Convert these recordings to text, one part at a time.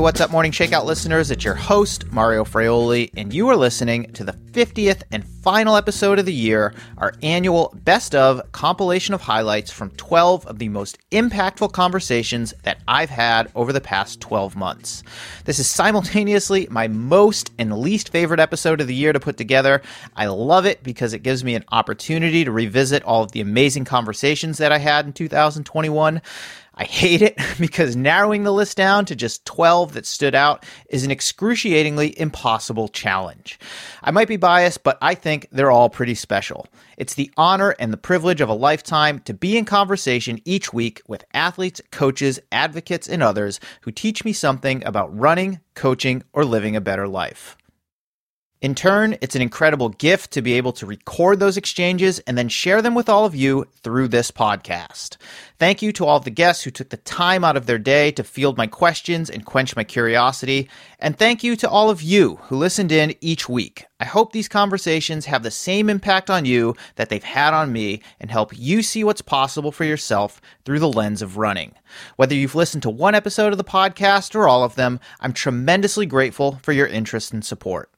what's up, Morning Shakeout listeners? It's your host, Mario Fraioli, and you are listening to the 50th and final episode of the year, our annual best of compilation of highlights from 12 of the most impactful conversations that I've had over the past 12 months. This is simultaneously my most and least favorite episode of the year to put together. I love it because it gives me an opportunity to revisit all of the amazing conversations that I had in 2021. I hate it because narrowing the list down to just 12 that stood out is an excruciatingly impossible challenge. I might be biased, but I think they're all pretty special. It's the honor and the privilege of a lifetime to be in conversation each week with athletes, coaches, advocates, and others who teach me something about running, coaching, or living a better life. In turn, it's an incredible gift to be able to record those exchanges and then share them with all of you through this podcast. Thank you to all of the guests who took the time out of their day to field my questions and quench my curiosity. And thank you to all of you who listened in each week. I hope these conversations have the same impact on you that they've had on me and help you see what's possible for yourself through the lens of running. Whether you've listened to one episode of the podcast or all of them, I'm tremendously grateful for your interest and support.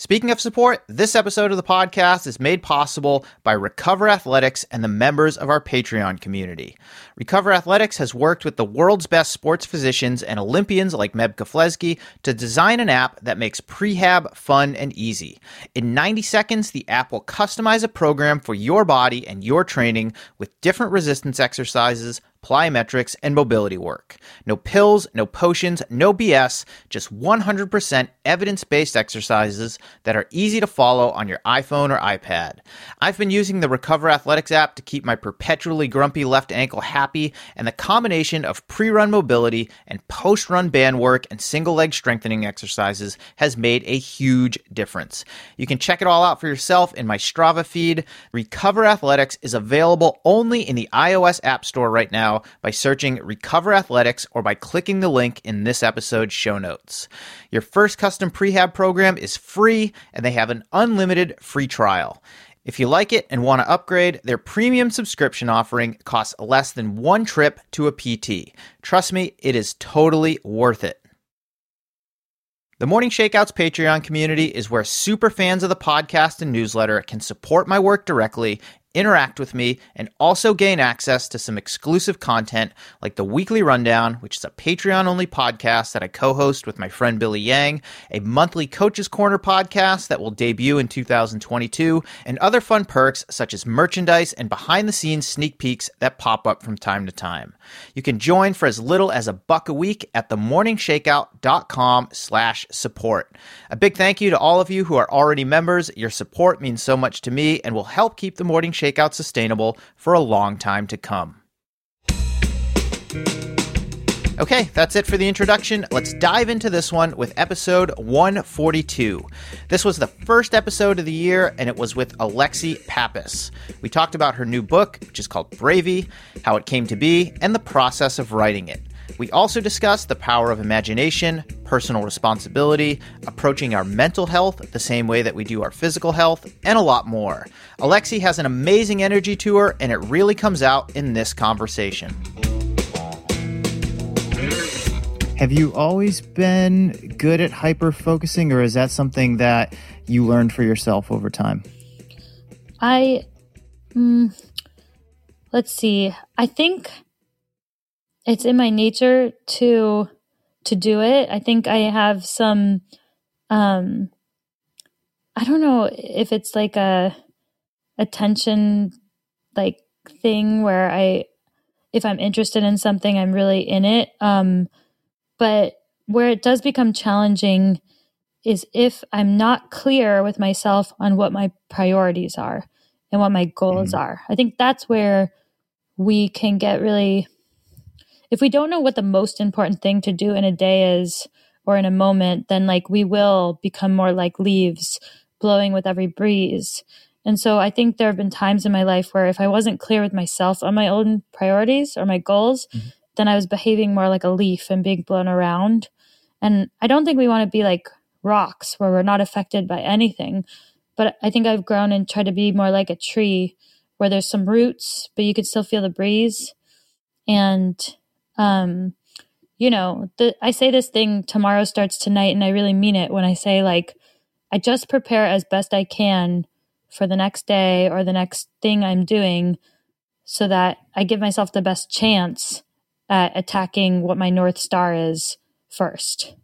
Speaking of support, this episode of the podcast is made possible by Recover Athletics and the members of our Patreon community. Recover Athletics has worked with the world's best sports physicians and Olympians like Meb Keflezighi to design an app that makes prehab fun and easy. In 90 seconds, the app will customize a program for your body and your training with different resistance exercises, plyometrics, and mobility work. No pills, no potions, no BS, just 100% evidence based exercises that are easy to follow on your iPhone or iPad. I've been using the Recover Athletics app to keep my perpetually grumpy left ankle happy, and the combination of pre run mobility and post run band work and single leg strengthening exercises has made a huge difference. You can check it all out for yourself in my Strava feed. Recover Athletics is available only in the iOS App Store right now now by searching Recover Athletics or by clicking the link in this episode's show notes. Your first custom prehab program is free and they have an unlimited free trial. If you like it and want to upgrade, their premium subscription offering costs less than one trip to a PT. Trust me, it is totally worth it. The Morning Shakeouts Patreon community is where super fans of the podcast and newsletter can support my work directly interact with me, and also gain access to some exclusive content like the Weekly Rundown, which is a Patreon only podcast that I co host with my friend Billy Yang, a monthly Coaches Corner podcast that will debut in 2022, and other fun perks such as merchandise and behind the scenes sneak peeks that pop up from time to time. You can join for as little as a buck a week at themorningshakeout.com slash support. A big thank you to all of you who are already members. Your support means so much to me and will help keep the Morning Shakeout sustainable for a long time to come. Okay, that's it for the introduction. Let's dive into this one with episode 142. This was the first episode of the year, and it was with Alexi Pappas. We talked about her new book, which is called Bravey, how it came to be, and the process of writing it. We also discuss the power of imagination, personal responsibility, approaching our mental health the same way that we do our physical health, and a lot more. Alexi has an amazing energy to her, and it really comes out in this conversation. Have you always been good at hyper focusing, or is that something that you learned for yourself over time? I, mm, let's see. I think it's in my nature to to do it. I think I have some um I don't know if it's like a attention like thing where I if I'm interested in something I'm really in it. Um but where it does become challenging is if I'm not clear with myself on what my priorities are and what my goals mm-hmm. are. I think that's where we can get really if we don't know what the most important thing to do in a day is or in a moment, then like we will become more like leaves blowing with every breeze. And so I think there have been times in my life where if I wasn't clear with myself on my own priorities or my goals, mm-hmm. then I was behaving more like a leaf and being blown around. And I don't think we want to be like rocks where we're not affected by anything. But I think I've grown and tried to be more like a tree where there's some roots, but you can still feel the breeze. And um, you know, the, I say this thing tomorrow starts tonight, and I really mean it when I say, like, I just prepare as best I can for the next day or the next thing I'm doing so that I give myself the best chance at attacking what my North Star is first.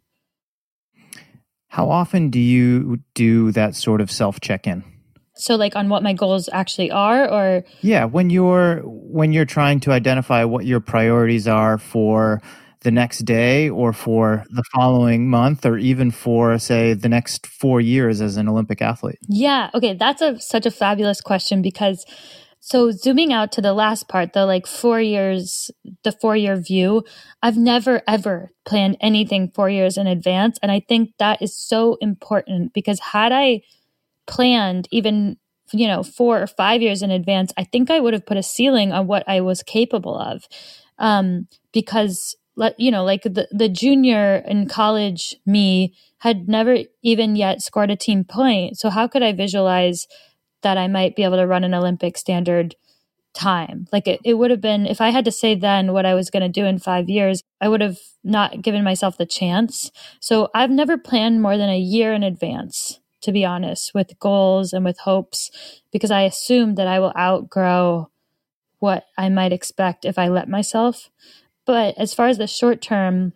How often do you do that sort of self check in? So like on what my goals actually are or Yeah, when you're when you're trying to identify what your priorities are for the next day or for the following month or even for say the next 4 years as an Olympic athlete. Yeah, okay, that's a such a fabulous question because so zooming out to the last part, the like 4 years the 4 year view, I've never ever planned anything 4 years in advance and I think that is so important because had I planned even you know four or five years in advance i think i would have put a ceiling on what i was capable of. Um, because let you know like the, the junior in college me had never even yet scored a team point. So how could i visualize that i might be able to run an olympic standard time? Like it, it would have been if i had to say then what i was going to do in five years i would have not given myself the chance. So i've never planned more than a year in advance to be honest, with goals and with hopes, because I assume that I will outgrow what I might expect if I let myself. But as far as the short term,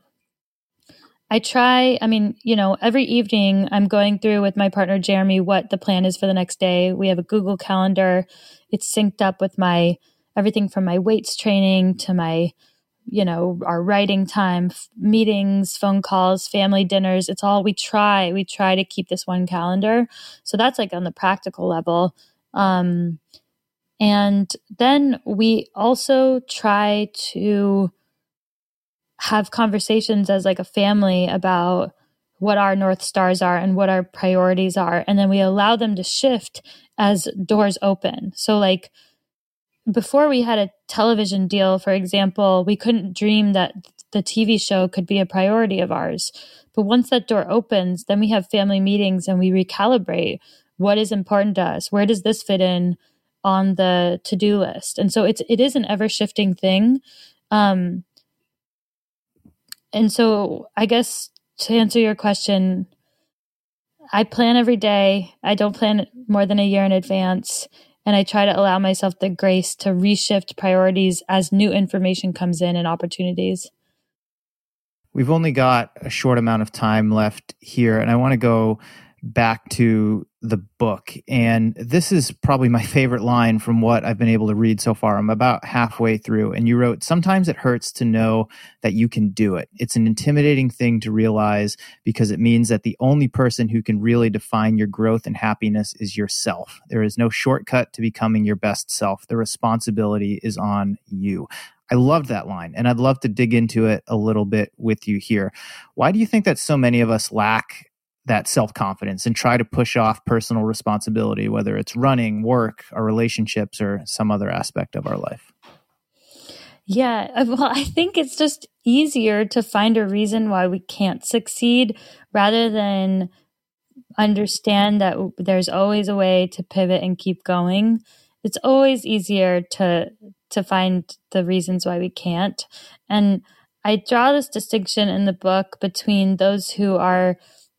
I try, I mean, you know, every evening I'm going through with my partner Jeremy what the plan is for the next day. We have a Google Calendar. It's synced up with my everything from my weights training to my you know, our writing time, f- meetings, phone calls, family dinners. It's all we try. We try to keep this one calendar. So that's like on the practical level. Um, and then we also try to have conversations as like a family about what our north stars are and what our priorities are and then we allow them to shift as doors open so like before we had a television deal, for example, we couldn't dream that the TV show could be a priority of ours. But once that door opens, then we have family meetings and we recalibrate what is important to us. Where does this fit in on the to-do list? And so it's it is an ever-shifting thing. Um, and so I guess to answer your question, I plan every day. I don't plan more than a year in advance and I try to allow myself the grace to reshift priorities as new information comes in and opportunities. We've only got a short amount of time left here, and I want to go back to the book. And this is probably my favorite line from what I've been able to read so far. I'm about halfway through. And you wrote, Sometimes it hurts to know that you can do it. It's an intimidating thing to realize because it means that the only person who can really define your growth and happiness is yourself. There is no shortcut to becoming your best self. The responsibility is on you. I loved that line, and I'd love to dig into it a little bit with you here. Why do you think that so many of us lack that self confidence and try to push off personal responsibility, whether it's running, work, our relationships, or some other aspect of our life. Yeah, well, I think it's just easier to find a reason why we can't succeed rather than understand that there's always a way to pivot and keep going. It's always easier to to find the reasons why we can't. And I draw this distinction in the book between those who are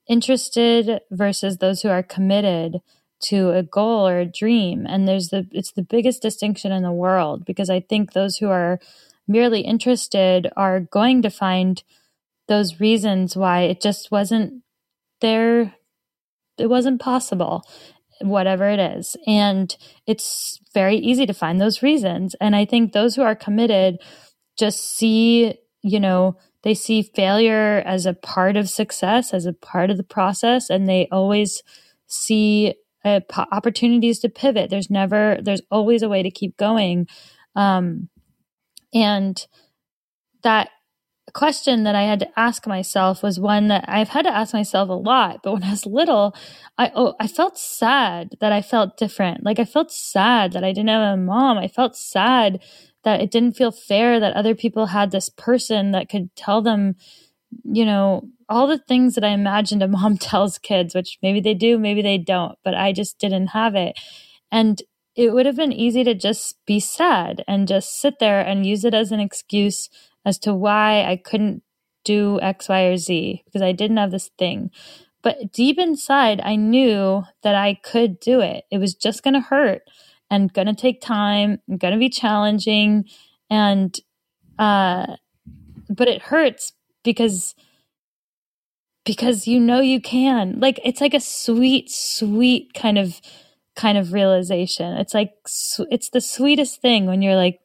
interested versus those who are committed to a goal or a dream. And there's the it's the biggest distinction in the world because i think those who are merely interested are going to find those reasons why it just wasn't there it wasn't possible whatever it is. And it's very easy to find those reasons. And i think those who are committed just see you know they see failure as a part of success, as a part of the process, and they always see uh, opportunities to pivot. There's never, there's always a way to keep going. Um, and that question that I had to ask myself was one that I've had to ask myself a lot. But when I was little, I oh, I felt sad that I felt different. Like I felt sad that I didn't have a mom. I felt sad that it didn't feel fair that other people had this person that could tell them, you know, all the things that I imagined a mom tells kids, which maybe they do, maybe they don't, but I just didn't have it. And it would have been easy to just be sad and just sit there and use it as an excuse as to why I couldn't do X, Y, or Z because I didn't have this thing. But deep inside, I knew that I could do it. It was just going to hurt and going to take time and going to be challenging. And, uh, but it hurts because because you know you can. Like it's like a sweet sweet kind of kind of realization. It's like it's the sweetest thing when you're like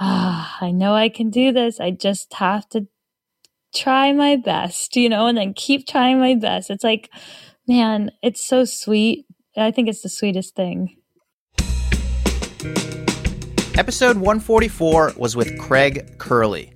ah i know i can do this. I just have to try my best you know and then keep trying my best. It's like man it's so sweet. I think it's the sweetest thing episode 144 was with craig curley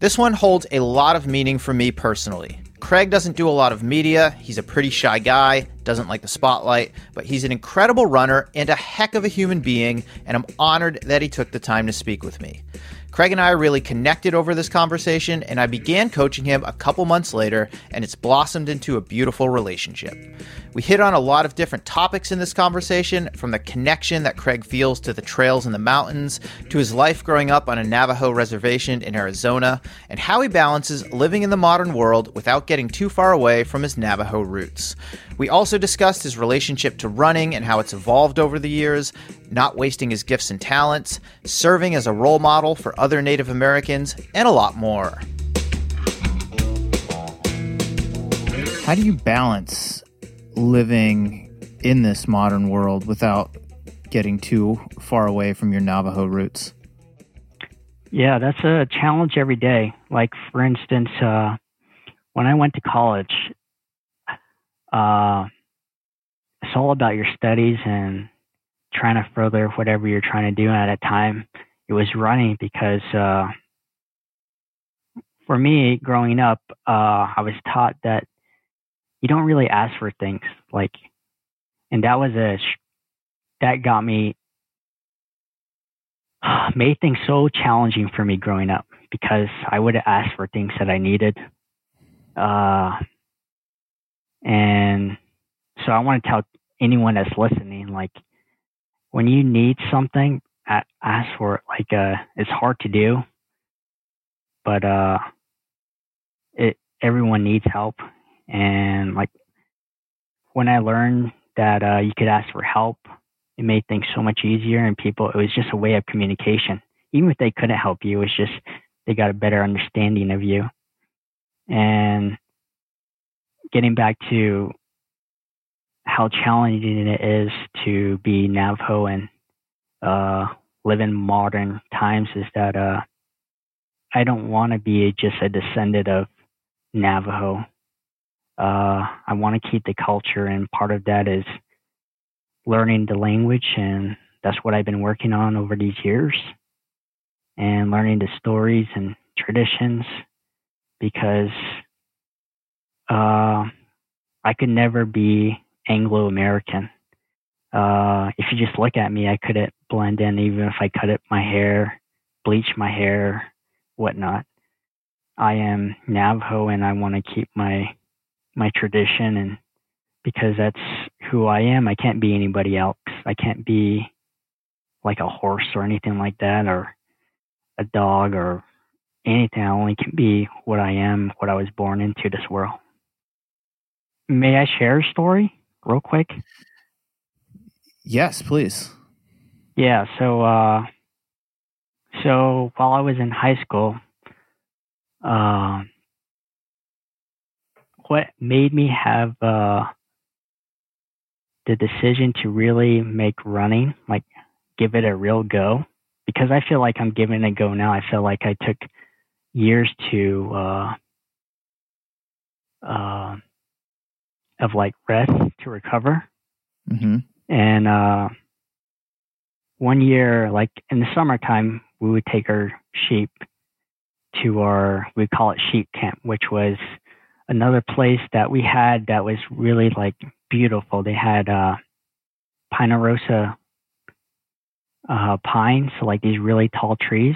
this one holds a lot of meaning for me personally Craig doesn't do a lot of media. He's a pretty shy guy, doesn't like the spotlight, but he's an incredible runner and a heck of a human being, and I'm honored that he took the time to speak with me. Craig and I really connected over this conversation, and I began coaching him a couple months later, and it's blossomed into a beautiful relationship. We hit on a lot of different topics in this conversation, from the connection that Craig feels to the trails in the mountains, to his life growing up on a Navajo reservation in Arizona, and how he balances living in the modern world without getting too far away from his Navajo roots. We also discussed his relationship to running and how it's evolved over the years, not wasting his gifts and talents, serving as a role model for other Native Americans, and a lot more. How do you balance living in this modern world without getting too far away from your Navajo roots? Yeah, that's a challenge every day. Like, for instance, uh, when I went to college, uh, it's all about your studies and trying to further whatever you're trying to do. And at a time, it was running because uh, for me, growing up, uh, I was taught that you don't really ask for things like, and that was a that got me made things so challenging for me growing up because I would ask for things that I needed. Uh, and so I want to tell anyone that's listening, like, when you need something, ask for it. Like, uh, it's hard to do, but uh, it everyone needs help, and like when I learned that uh, you could ask for help, it made things so much easier. And people, it was just a way of communication. Even if they couldn't help you, it was just they got a better understanding of you. And getting back to how challenging it is to be Navajo and uh, live in modern times is that uh, I don't want to be just a descendant of Navajo uh, I want to keep the culture, and part of that is learning the language, and that's what I've been working on over these years, and learning the stories and traditions, because uh, I could never be Anglo American. Uh, if you just look at me, I couldn't blend in, even if I cut up my hair, bleach my hair, whatnot. I am Navajo, and I want to keep my my tradition and because that's who I am. I can't be anybody else. I can't be like a horse or anything like that or a dog or anything. I only can be what I am, what I was born into this world. May I share a story real quick? Yes, please. Yeah, so uh so while I was in high school, uh, what made me have uh, the decision to really make running, like give it a real go, because I feel like I'm giving it a go now. I feel like I took years to uh, uh, of like rest to recover, mm-hmm. and uh, one year, like in the summertime, we would take our sheep to our we call it sheep camp, which was another place that we had that was really like beautiful. They had uh, Ponderosa uh, pines, so like these really tall trees.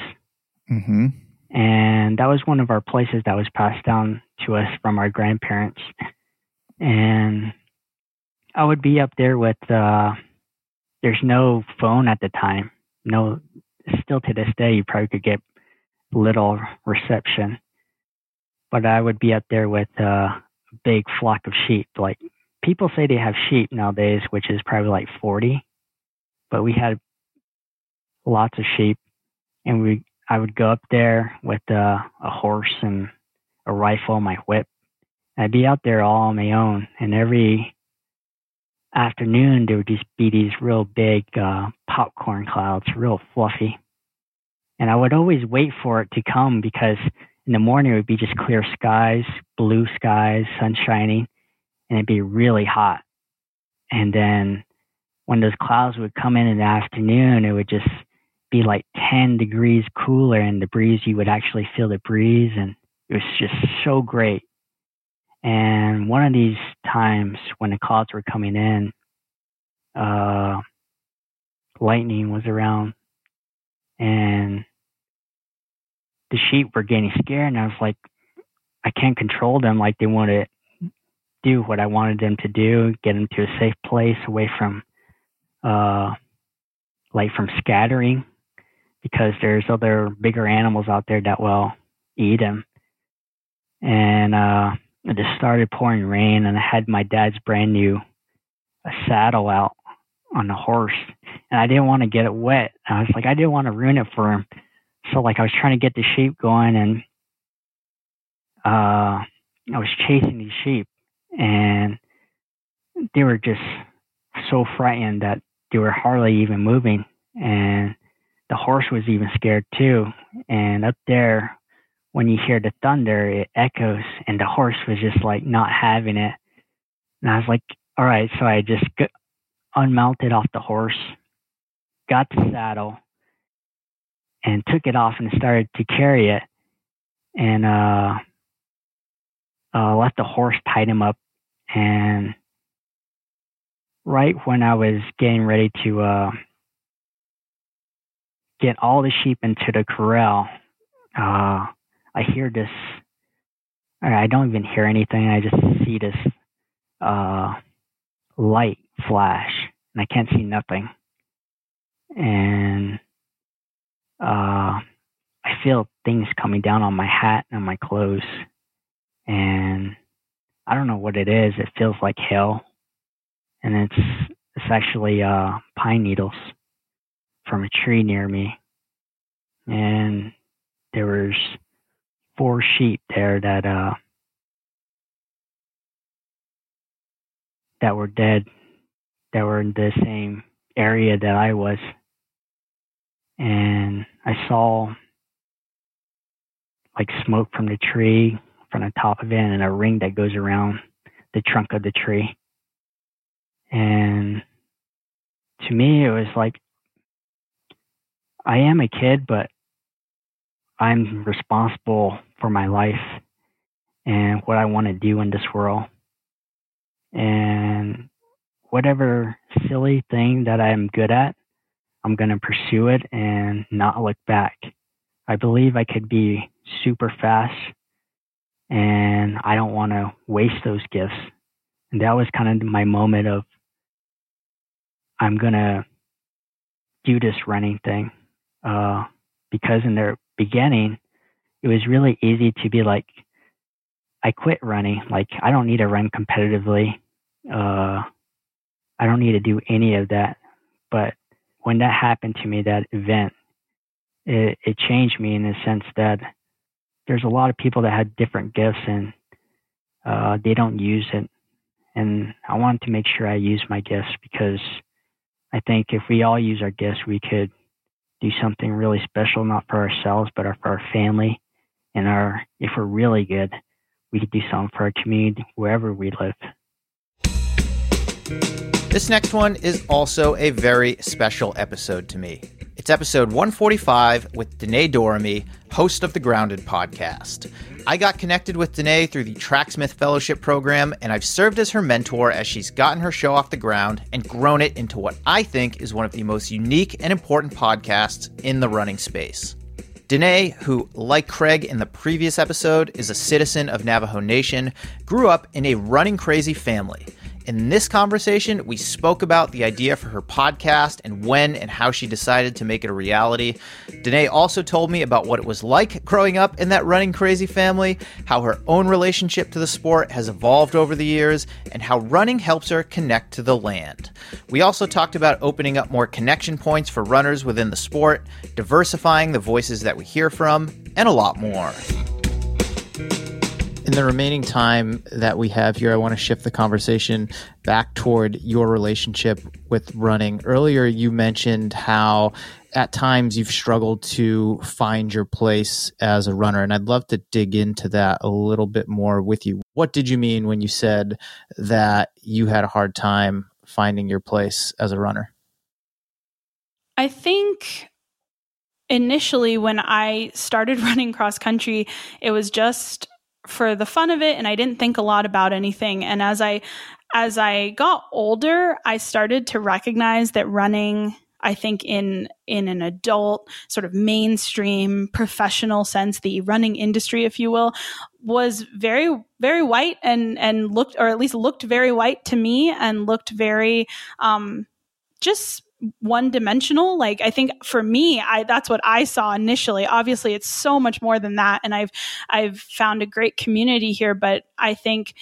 Mm-hmm. And that was one of our places that was passed down to us from our grandparents. And I would be up there with, uh, there's no phone at the time. No, still to this day, you probably could get little reception but I would be up there with uh, a big flock of sheep. Like people say they have sheep nowadays, which is probably like 40, but we had lots of sheep, and we I would go up there with uh, a horse and a rifle, my whip. I'd be out there all on my own, and every afternoon there would just be these real big uh, popcorn clouds, real fluffy. And I would always wait for it to come because in the morning it would be just clear skies, blue skies, sun shining, and it'd be really hot. And then when those clouds would come in in the afternoon, it would just be like 10 degrees cooler and the breeze, you would actually feel the breeze. And it was just so great. And one of these times when the clouds were coming in, uh, lightning was around and the sheep were getting scared and I was like, I can't control them like they want to do what I wanted them to do, get them to a safe place away from, uh, like from scattering because there's other bigger animals out there that will eat them. And, uh, it just started pouring rain and I had my dad's brand new a saddle out on the horse and I didn't want to get it wet. I was like, I didn't want to ruin it for him. So like I was trying to get the sheep going and uh I was chasing these sheep and they were just so frightened that they were hardly even moving and the horse was even scared too and up there when you hear the thunder, it echoes, and the horse was just like not having it. And I was like, all right, so I just unmounted off the horse, got the saddle, and took it off and started to carry it, and uh, uh, let the horse tied him up. And right when I was getting ready to uh, get all the sheep into the corral, uh, I hear this. I don't even hear anything. I just see this uh, light flash, and I can't see nothing. And uh, I feel things coming down on my hat and my clothes, and I don't know what it is. It feels like hail. and it's it's actually uh, pine needles from a tree near me, and there was four sheep there that uh that were dead that were in the same area that I was and I saw like smoke from the tree from the top of it and a ring that goes around the trunk of the tree and to me it was like I am a kid but I'm responsible for my life and what I want to do in this world. And whatever silly thing that I'm good at, I'm going to pursue it and not look back. I believe I could be super fast and I don't want to waste those gifts. And that was kind of my moment of I'm going to do this running thing. Uh, because in the beginning, it was really easy to be like, I quit running. Like, I don't need to run competitively. Uh, I don't need to do any of that. But when that happened to me, that event, it, it changed me in the sense that there's a lot of people that had different gifts and uh, they don't use it. And I wanted to make sure I use my gifts because I think if we all use our gifts, we could do something really special, not for ourselves, but for our family. And our, if we're really good, we could do something for our community wherever we live. This next one is also a very special episode to me. It's episode 145 with Dinée Dorame, host of the Grounded podcast. I got connected with Dinée through the Tracksmith Fellowship program, and I've served as her mentor as she's gotten her show off the ground and grown it into what I think is one of the most unique and important podcasts in the running space. Dinée, who, like Craig in the previous episode, is a citizen of Navajo Nation, grew up in a running crazy family. In this conversation, we spoke about the idea for her podcast and when and how she decided to make it a reality. Dinée also told me about what it was like growing up in that running crazy family, how her own relationship to the sport has evolved over the years, and how running helps her connect to the land. We also talked about opening up more connection points for runners within the sport, diversifying the voices that we hear from, and a lot more. In the remaining time that we have here, I want to shift the conversation back toward your relationship with running. Earlier, you mentioned how at times you've struggled to find your place as a runner, and I'd love to dig into that a little bit more with you. What did you mean when you said that you had a hard time finding your place as a runner? I think initially when I started running cross country, it was just for the fun of it and I didn't think a lot about anything. And as I as I got older, I started to recognize that running I think in in an adult sort of mainstream professional sense, the running industry, if you will, was very very white and and looked or at least looked very white to me and looked very um, just one dimensional like i think for me i that's what i saw initially. Obviously it's so much more than that and i've i've found a great community here but i think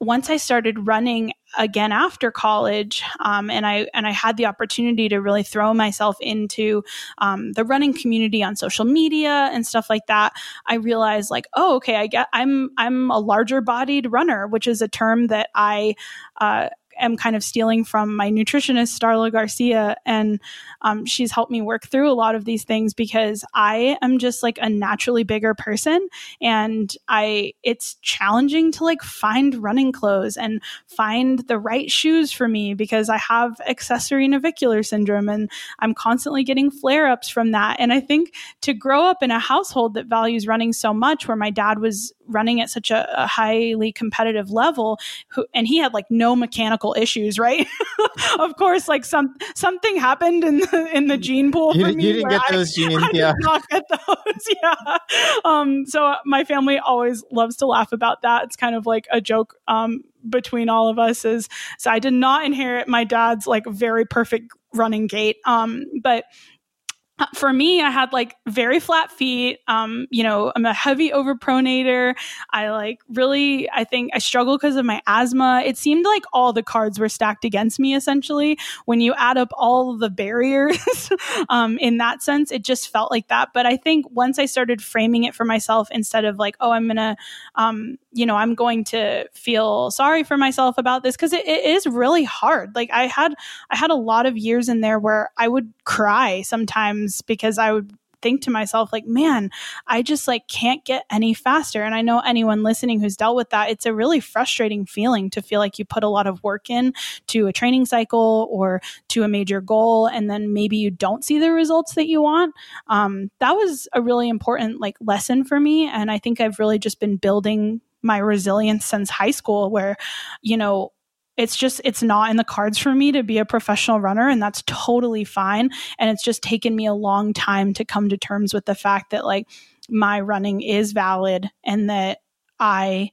once i started running again after college um, and i and i had the opportunity to really throw myself into um, the running community on social media and stuff like that i realized like oh okay i get i'm i'm a larger bodied runner which is a term that i uh, am kind of stealing from my nutritionist, Starla Garcia, and um, she's helped me work through a lot of these things because I am just like a naturally bigger person, and I it's challenging to like find running clothes and find the right shoes for me because I have accessory navicular syndrome and I'm constantly getting flare ups from that. And I think to grow up in a household that values running so much, where my dad was running at such a, a highly competitive level, who, and he had like no mechanical issues, right? of course, like some something happened in the in the gene pool you, for me. You didn't get those genes, I yeah. Did not get those, yeah. Um, so my family always loves to laugh about that. It's kind of like a joke um, between all of us. Is so I did not inherit my dad's like very perfect running gait, um, but uh, for me, I had like very flat feet. Um, you know, I'm a heavy overpronator. I like really, I think I struggle because of my asthma. It seemed like all the cards were stacked against me essentially. When you add up all the barriers um, in that sense, it just felt like that. But I think once I started framing it for myself instead of like, oh, I'm going to, um, you know, I'm going to feel sorry for myself about this because it, it is really hard. Like I had, I had a lot of years in there where I would cry sometimes times because I would think to myself like man i just like can't get any faster. And i know anyone listening who's dealt with that it's a really frustrating feeling to feel like you put a lot of work in to a training cycle or to a major goal and then maybe you don't see the results that you want. Um, that was a really important like lesson for me and i think i've really just been building my resilience since high school where you know it's just it's not in the cards for me to be a professional runner and that's totally fine and it's just taken me a long time to come to terms with the fact that like my running is valid and that i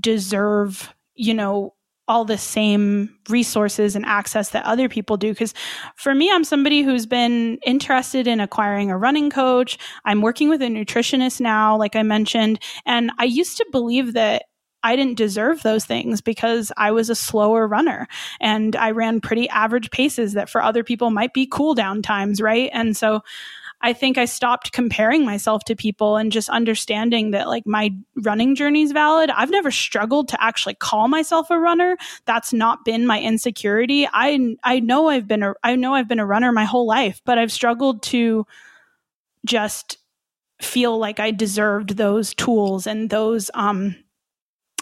deserve you know all the same resources and access that other people do. Because for me, I'm somebody who's been interested in acquiring a running coach. I'm working with a nutritionist now, like I mentioned. And I used to believe that I didn't deserve those things because I was a slower runner and I ran pretty average paces that for other people might be cool down times, right? And so I think I stopped comparing myself to people and just understanding that like my running journey is valid. I've never struggled to actually call myself a runner. That's not been my insecurity. I I know I've been a I know I've been a runner my whole life, but I've struggled to just feel like I deserved those tools and those um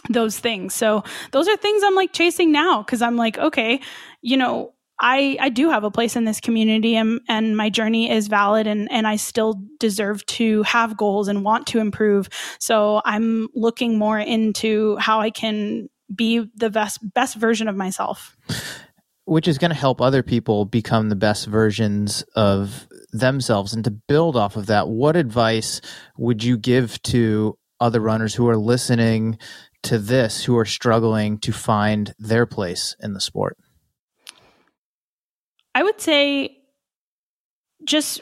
those things. So those are things I'm like chasing now because I'm like, okay, you know, I I do have a place in this community and and my journey is valid and and I still deserve to have goals and want to improve. So I'm looking more into how I can be the best best version of myself. Which is going to help other people become the best versions of themselves and to build off of that. What advice would you give to other runners who are listening to this who are struggling to find their place in the sport? I would say just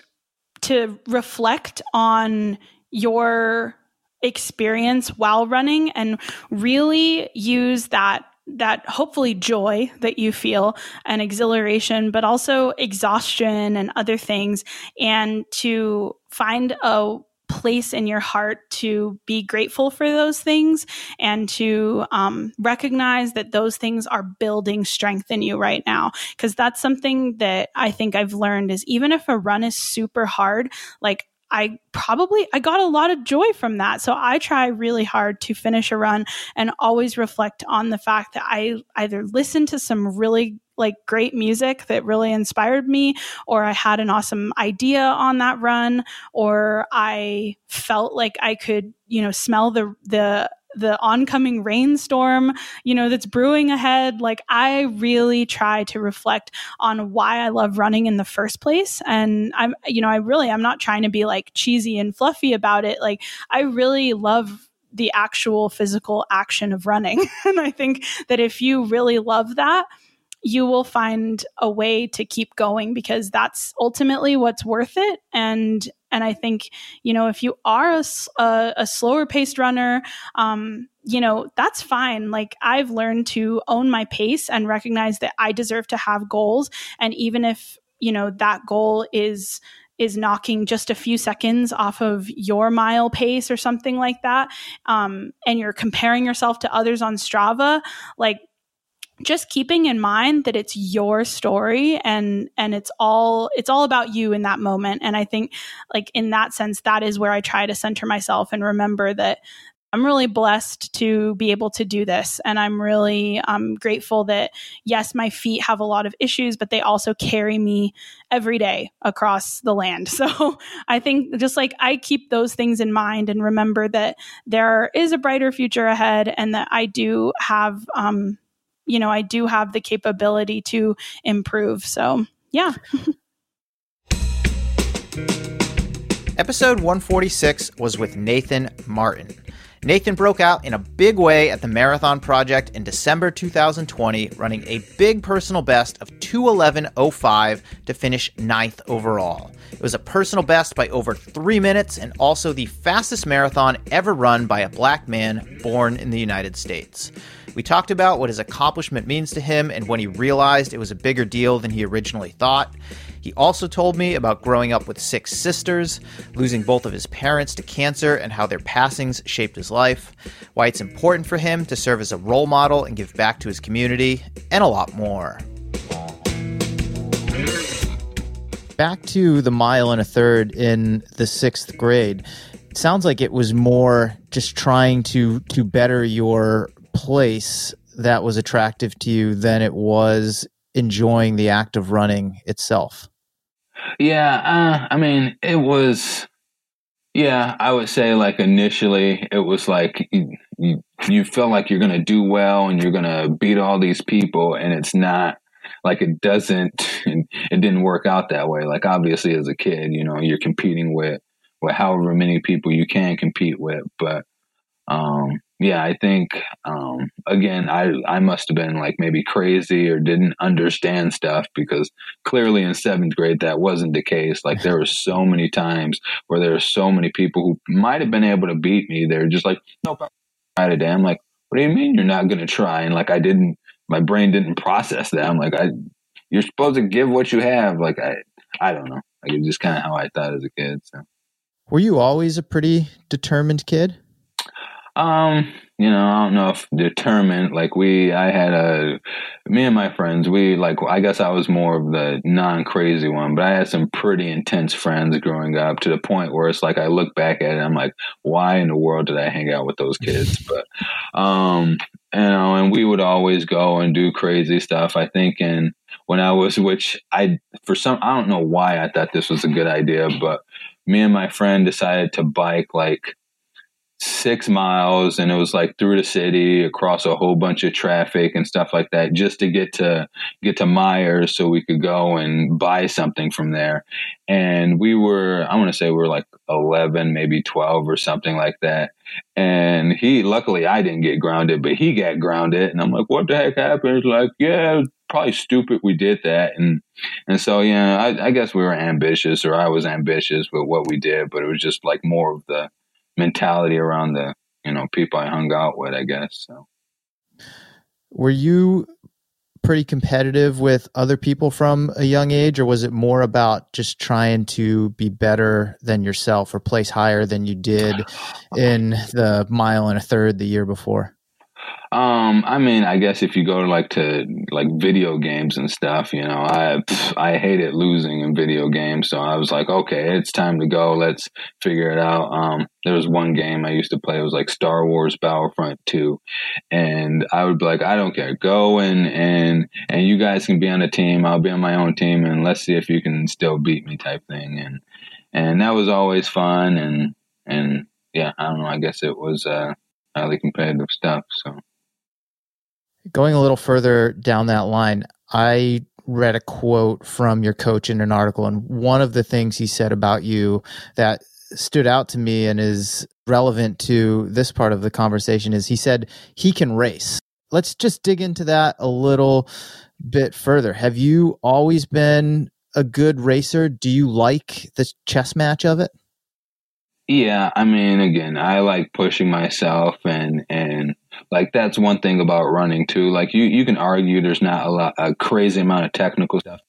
to reflect on your experience while running and really use that that hopefully joy that you feel and exhilaration but also exhaustion and other things and to find a place in your heart to be grateful for those things and to um, recognize that those things are building strength in you right now because that's something that i think i've learned is even if a run is super hard like I probably I got a lot of joy from that. So I try really hard to finish a run and always reflect on the fact that I either listen to some really like great music that really inspired me or I had an awesome idea on that run or I felt like I could, you know, smell the the the oncoming rainstorm, you know, that's brewing ahead. Like I really try to reflect on why I love running in the first place. And I'm, you know, I really, I'm not trying to be like cheesy and fluffy about it. Like I really love the actual physical action of running. and I think that if you really love that, you will find a way to keep going because that's ultimately what's worth it. And and i think you know if you are a, a, a slower paced runner um, you know that's fine. Like i've learned to own my pace and recognize that i deserve to have goals. And even if you know that goal is is knocking just a few seconds off of your mile pace or something like that um, and you're comparing yourself to others on strava like just keeping in mind that it's your story and and it's all it's all about you in that moment. And i think like in that sense that is where i try to center myself and remember that i'm really blessed to be able to do this. And i'm really um, grateful that yes my feet have a lot of issues but they also carry me every day across the land. So i think just like i keep those things in mind and remember that there is a brighter future ahead and that i do have um, you know, I do have the capability to improve. So, yeah. Episode 146 was with Nathan Martin. Nathan broke out in a big way at the Marathon Project in December 2020, running a big personal best of 211.05 to finish ninth overall. It was a personal best by over three minutes and also the fastest marathon ever run by a black man born in the United States. We talked about what his accomplishment means to him and when he realized it was a bigger deal than he originally thought. He also told me about growing up with six sisters, losing both of his parents to cancer, and how their passings shaped his life, why it's important for him to serve as a role model and give back to his community, and a lot more. Back to the mile and a third in the sixth grade. Sounds like it was more just trying to to better your place that was attractive to you than it was enjoying the act of running itself. Yeah, uh, I mean, it was. Yeah, I would say like initially it was like you, you, feel like you're going to do well and you're going to beat all these people, and it's not like it doesn't. It didn't work out that way. Like obviously, as a kid, you know, you're competing with with however many people you can compete with, but um, yeah, I think um, again, I I must have been like maybe crazy or didn't understand stuff because clearly in seventh grade that wasn't the case. Like there were so many times where there were so many people who might have been able to beat me. They're just like, nope, try today. I'm like, what do you mean you're not to try? And like I didn't, my brain didn't process that. I'm like, I, you're supposed to give what you have. Like I, I don't know. Like it's just kind of how I thought as a kid. So. Were you always a pretty determined kid? Um, you know, I don't know if determined. Like we, I had a, me and my friends. We like, I guess I was more of the non-crazy one, but I had some pretty intense friends growing up to the point where it's like I look back at it, I'm like, why in the world did I hang out with those kids? But, um, you know, and we would always go and do crazy stuff. I think, and when I was, which I, for some, I don't know why I thought this was a good idea, but me and my friend decided to bike like six miles and it was like through the city across a whole bunch of traffic and stuff like that just to get to get to Meijer so we could go and buy something from there. And we were I want to say we were like 11, maybe 12 or something like that. And he, luckily, I didn't get grounded, but he got grounded. And I'm like, what the heck happened? Like, yeah, probably stupid we did that. And, and so, yeah, I, I guess we were ambitious or I was ambitious with what we did, but it was just like more of the mentality around the, you know, people I hung out with, I guess. So. Were you pretty competitive with other people from a young age, or was it more about just trying to be better than yourself or place higher than you did in the mile and a third the year before? Um, I mean, I guess if you go to like to like video games and stuff, you know, I I hated losing in video games, so I was like, okay, it's time to go. Let's figure it out. Um, there was one game I used to play. It was like Star Wars Battlefront Two, and I would be like, I don't care, go and and and you guys can be on a team. I'll be on my own team, and let's see if you can still beat me, type thing. And and that was always fun. And and yeah, I don't know. I guess it was uh, highly competitive stuff. So. Going a little further down that line, I read a quote from your coach in an article, and one of the things he said about you that stood out to me and is relevant to this part of the conversation is he said he can race. Let's just dig into that a little bit further. Have you always been a good racer? Do you like the chess match of it? Yeah, I mean, again, I like pushing myself, and and like that's one thing about running too. Like you, you can argue there's not a lot, a crazy amount of technical stuff.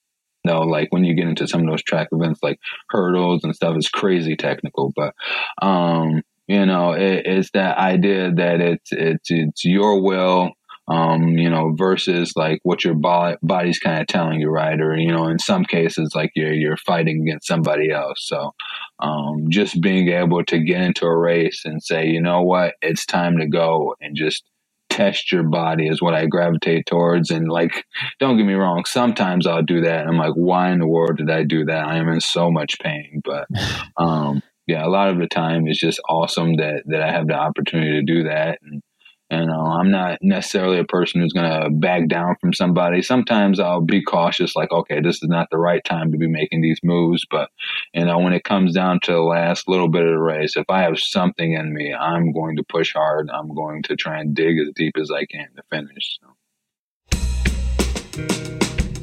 No, like when you get into some of those track events, like hurdles and stuff, is crazy technical. But um, you know, it, it's that idea that it's it's it's your will um, you know, versus like what your bo- body's kind of telling you, right? Or you know, in some cases, like you're you're fighting against somebody else. So, um, just being able to get into a race and say, you know what, it's time to go, and just test your body is what I gravitate towards. And like, don't get me wrong, sometimes I'll do that. and I'm like, why in the world did I do that? I am in so much pain, but. Um, yeah, a lot of the time it's just awesome that, that I have the opportunity to do that. And, and uh, I'm not necessarily a person who's going to back down from somebody. Sometimes I'll be cautious, like, okay, this is not the right time to be making these moves. But, you know, when it comes down to the last little bit of the race, if I have something in me, I'm going to push hard. I'm going to try and dig as deep as I can to finish. So.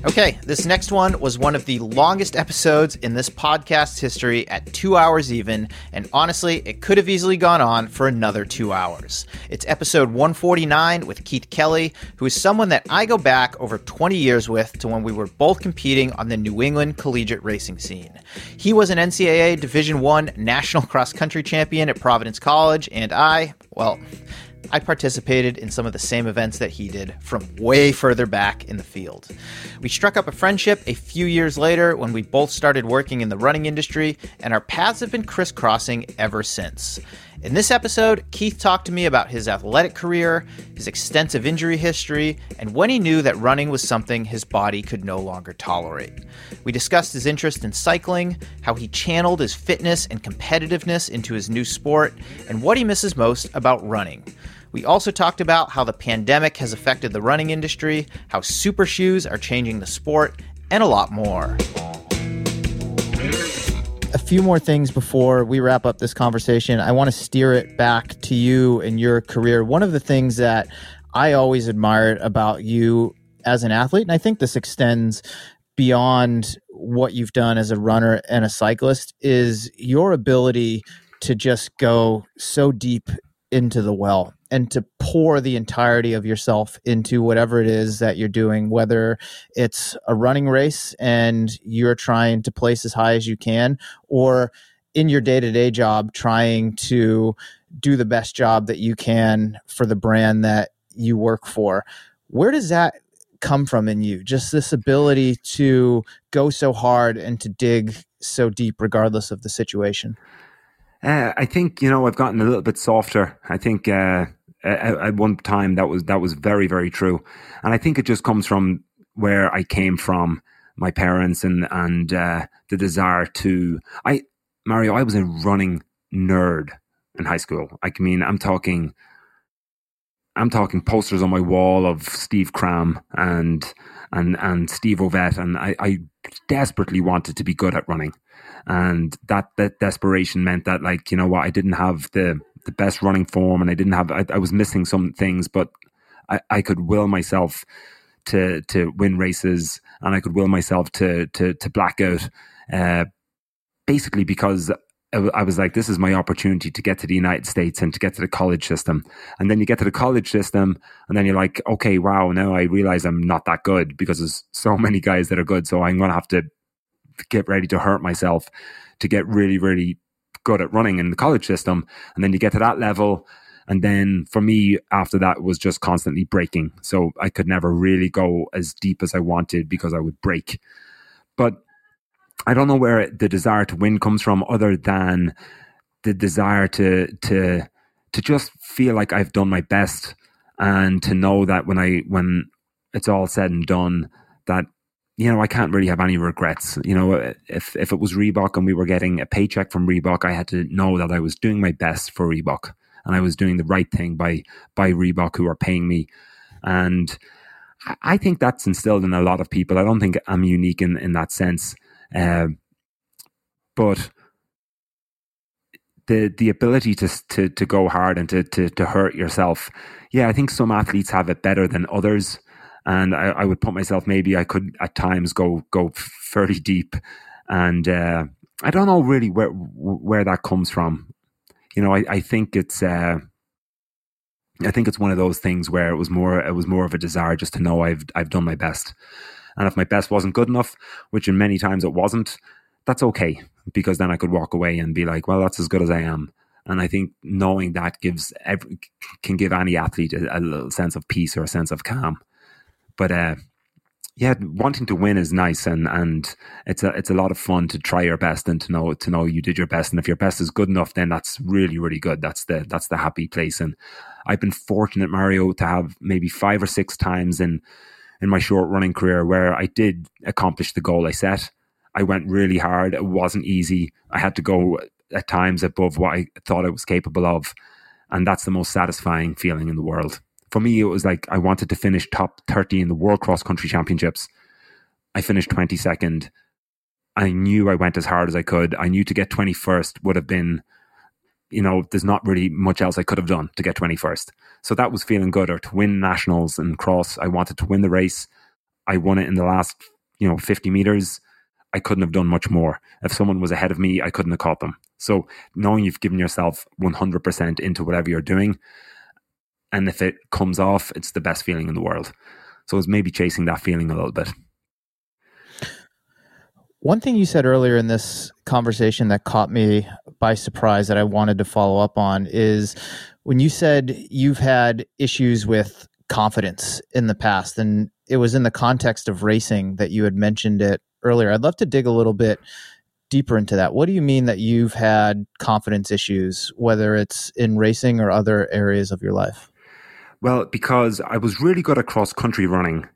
Okay, this next one was one of the longest episodes in this podcast's history at two hours even, and honestly, it could have easily gone on for another two hours. It's episode 149 with Keith Kelly, who is someone that I go back over 20 years with to when we were both competing on the New England collegiate racing scene. He was an NCAA Division One national cross country champion at Providence College, and I, well, I participated in some of the same events that he did from way further back in the field. We struck up a friendship a few years later when we both started working in the running industry, and our paths have been crisscrossing ever since. In this episode, Keith talked to me about his athletic career, his extensive injury history, and when he knew that running was something his body could no longer tolerate. We discussed his interest in cycling, how he channeled his fitness and competitiveness into his new sport, and what he misses most about running. We also talked about how the pandemic has affected the running industry, how super shoes are changing the sport, and a lot more. A few more things before we wrap up this conversation. I want to steer it back to you and your career. One of the things that I always admired about you as an athlete, and I think this extends beyond what you've done as a runner and a cyclist, is your ability to just go so deep into the well and to pour the entirety of yourself into whatever it is that you're doing, whether it's a running race and you're trying to place as high as you can, or in your day to day job, trying to do the best job that you can for the brand that you work for. Where does that come from in you? Just this ability to go so hard and to dig so deep, regardless of the situation? Uh, I think you know I've gotten a little bit softer. I think uh, at, at one time that was that was very very true, and I think it just comes from where I came from, my parents, and and uh, the desire to. I Mario, I was a running nerd in high school. I mean, I'm talking. I'm talking posters on my wall of Steve Cram and and and Steve Ovett, and I, I desperately wanted to be good at running, and that that desperation meant that like you know what I didn't have the the best running form, and I didn't have I, I was missing some things, but I, I could will myself to to win races, and I could will myself to to to black out, uh, basically because I was like, this is my opportunity to get to the United States and to get to the college system. And then you get to the college system, and then you're like, okay, wow, now I realize I'm not that good because there's so many guys that are good. So I'm going to have to get ready to hurt myself to get really, really good at running in the college system. And then you get to that level. And then for me, after that was just constantly breaking. So I could never really go as deep as I wanted because I would break. But I don't know where the desire to win comes from, other than the desire to to to just feel like I've done my best, and to know that when I when it's all said and done, that you know I can't really have any regrets. You know, if if it was Reebok and we were getting a paycheck from Reebok, I had to know that I was doing my best for Reebok and I was doing the right thing by by Reebok who are paying me, and I think that's instilled in a lot of people. I don't think I'm unique in in that sense. Um, but the the ability to to to go hard and to to to hurt yourself, yeah, I think some athletes have it better than others, and I, I would put myself maybe I could at times go go fairly deep, and uh, I don't know really where where that comes from. You know, I, I think it's. Uh, I think it's one of those things where it was more it was more of a desire just to know I've I've done my best. And if my best wasn't good enough, which in many times it wasn't, that's okay because then I could walk away and be like, well, that's as good as I am. And I think knowing that gives every, can give any athlete a, a little sense of peace or a sense of calm. But uh, yeah, wanting to win is nice, and and it's a it's a lot of fun to try your best and to know to know you did your best. And if your best is good enough, then that's really really good. That's the that's the happy place. And I've been fortunate, Mario, to have maybe five or six times in in my short running career where I did accomplish the goal I set. I went really hard. It wasn't easy. I had to go at times above what I thought I was capable of. And that's the most satisfying feeling in the world. For me, it was like I wanted to finish top 30 in the World Cross Country Championships. I finished 22nd. I knew I went as hard as I could. I knew to get 21st would have been you know, there's not really much else I could have done to get 21st. So that was feeling good. Or to win nationals and cross, I wanted to win the race. I won it in the last, you know, 50 meters. I couldn't have done much more. If someone was ahead of me, I couldn't have caught them. So knowing you've given yourself 100% into whatever you're doing, and if it comes off, it's the best feeling in the world. So it's maybe chasing that feeling a little bit. One thing you said earlier in this conversation that caught me by surprise that I wanted to follow up on is when you said you've had issues with confidence in the past, and it was in the context of racing that you had mentioned it earlier. I'd love to dig a little bit deeper into that. What do you mean that you've had confidence issues, whether it's in racing or other areas of your life? Well, because I was really good at cross country running.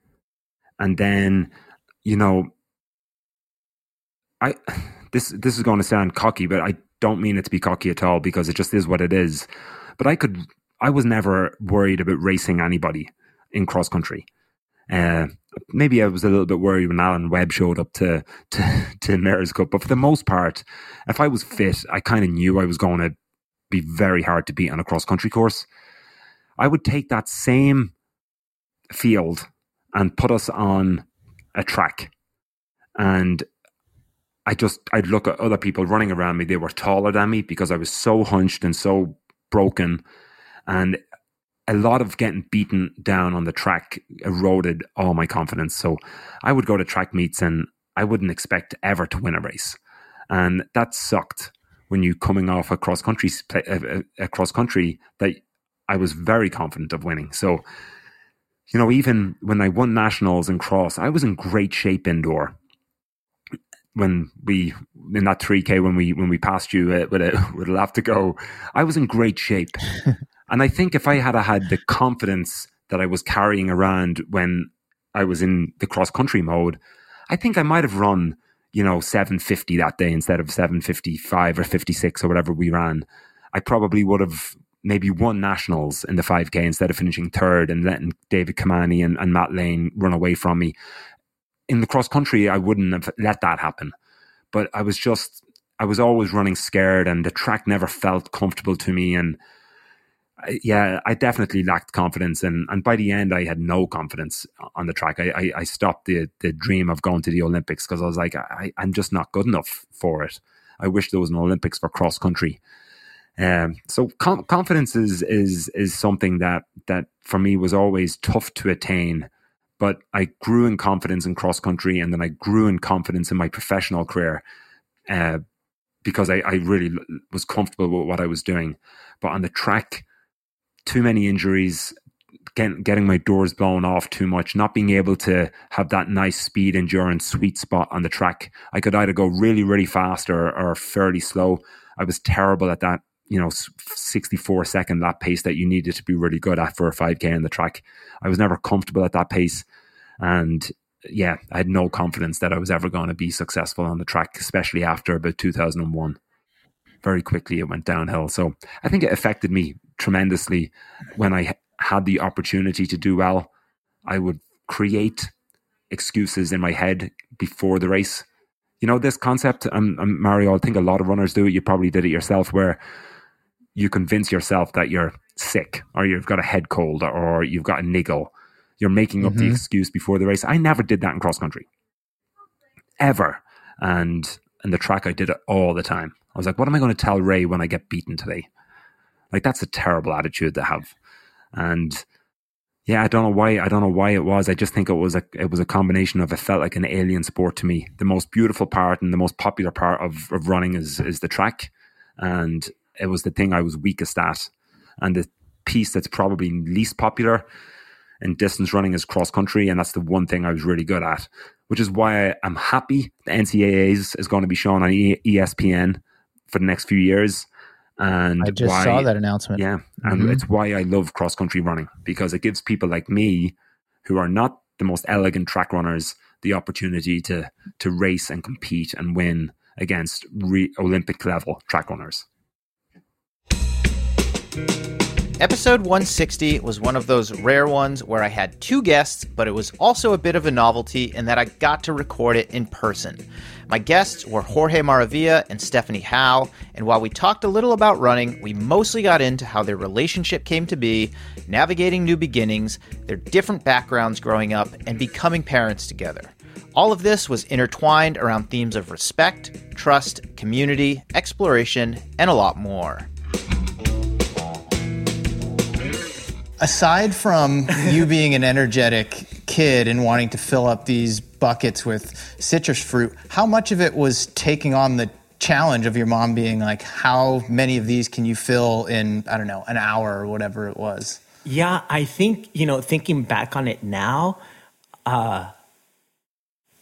And then, you know, I this this is going to sound cocky, but I don't mean it to be cocky at all because it just is what it is. But I could I was never worried about racing anybody in cross country. Uh, maybe I was a little bit worried when Alan Webb showed up to to, to Mayor's Cup, but for the most part, if I was fit, I kind of knew I was going to be very hard to beat on a cross country course. I would take that same field and put us on a track, and I just I'd look at other people running around me. They were taller than me because I was so hunched and so broken, and a lot of getting beaten down on the track eroded all my confidence. So I would go to track meets and I wouldn't expect ever to win a race, and that sucked when you coming off a cross country uh, uh, a cross country that I was very confident of winning. So you know, even when I won nationals in cross, I was in great shape indoor. When we in that 3k when we when we passed you uh, with a with a lap to go i was in great shape. And i think if i had had the confidence that i was carrying around when i was in the cross country mode i think i might have run you know 750 that day instead of 755 or 56 or whatever we ran. I probably would have maybe won nationals in the 5K instead of finishing third and letting David Kimani and, and Matt Lane run away from me. In the cross country, I wouldn't have let that happen. But I was just, I was always running scared and the track never felt comfortable to me. And yeah, I definitely lacked confidence, and and by the end, I had no confidence on the track. I I, I stopped the the dream of going to the Olympics because I was like, I, I'm just not good enough for it. I wish there was an Olympics for cross country. Um, so com- confidence is is is something that that for me was always tough to attain. But I grew in confidence in cross country, and then I grew in confidence in my professional career uh, because I, I really was comfortable with what I was doing. But on the track, too many injuries, getting, getting my doors blown off too much, not being able to have that nice speed endurance sweet spot on the track. I could either go really, really fast or, or fairly slow. I was terrible at that, you know, 64 second lap pace that you needed to be really good at for a 5K on the track. I was never comfortable at that pace. And yeah, I had no confidence that I was ever going to be successful on the track, especially after about 2001 very quickly it went downhill. So I think it affected me tremendously when I had the opportunity to do well. I would create excuses in my head before the race. You know, this concept, um, um, Mario, I think a lot of runners do it. You probably did it yourself, where you convince yourself that you're sick or you've got a head cold or you've got a niggle. You're making up mm-hmm. the excuse before the race. I never did that in cross country, ever. And in the track, I did it all the time. I was like, what am I going to tell Ray when I get beaten today? Like that's a terrible attitude to have. And yeah, I don't know why. I don't know why it was. I just think it was a it was a combination of it felt like an alien sport to me. The most beautiful part and the most popular part of, of running is is the track, and it was the thing I was weakest at. And the piece that's probably least popular in distance running is cross country, and that's the one thing I was really good at. Which is why I'm happy the NCAA's is going to be shown on ESPN for the next few years. And I just why, saw that announcement. Yeah. And mm-hmm. it's why I love cross country running because it gives people like me who are not the most elegant track runners the opportunity to to race and compete and win against re- Olympic level track runners. Episode 160 was one of those rare ones where I had two guests, but it was also a bit of a novelty in that I got to record it in person. My guests were Jorge Maravilla and Stephanie Howe, and while we talked a little about running, we mostly got into how their relationship came to be, navigating new beginnings, their different backgrounds growing up, and becoming parents together. All of this was intertwined around themes of respect, trust, community, exploration, and a lot more. Aside from you being an energetic kid and wanting to fill up these buckets with citrus fruit, how much of it was taking on the challenge of your mom being like, how many of these can you fill in, I don't know, an hour or whatever it was? Yeah, I think, you know, thinking back on it now, uh,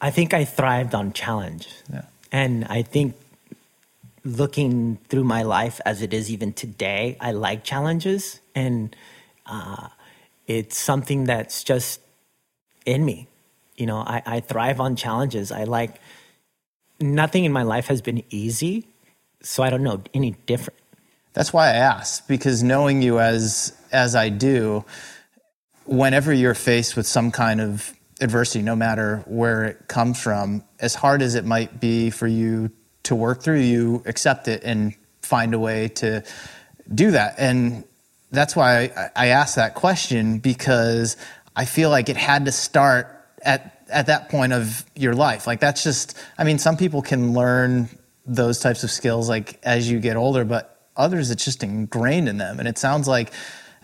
I think I thrived on challenge. Yeah. And I think looking through my life as it is even today, I like challenges. And, uh, it's something that's just in me. You know, I, I thrive on challenges. I like nothing in my life has been easy, so I don't know any different. That's why I ask because knowing you as as I do, whenever you're faced with some kind of adversity, no matter where it comes from, as hard as it might be for you to work through, you accept it and find a way to do that. And that's why I, I asked that question because I feel like it had to start at at that point of your life. Like that's just I mean some people can learn those types of skills like as you get older, but others it's just ingrained in them. And it sounds like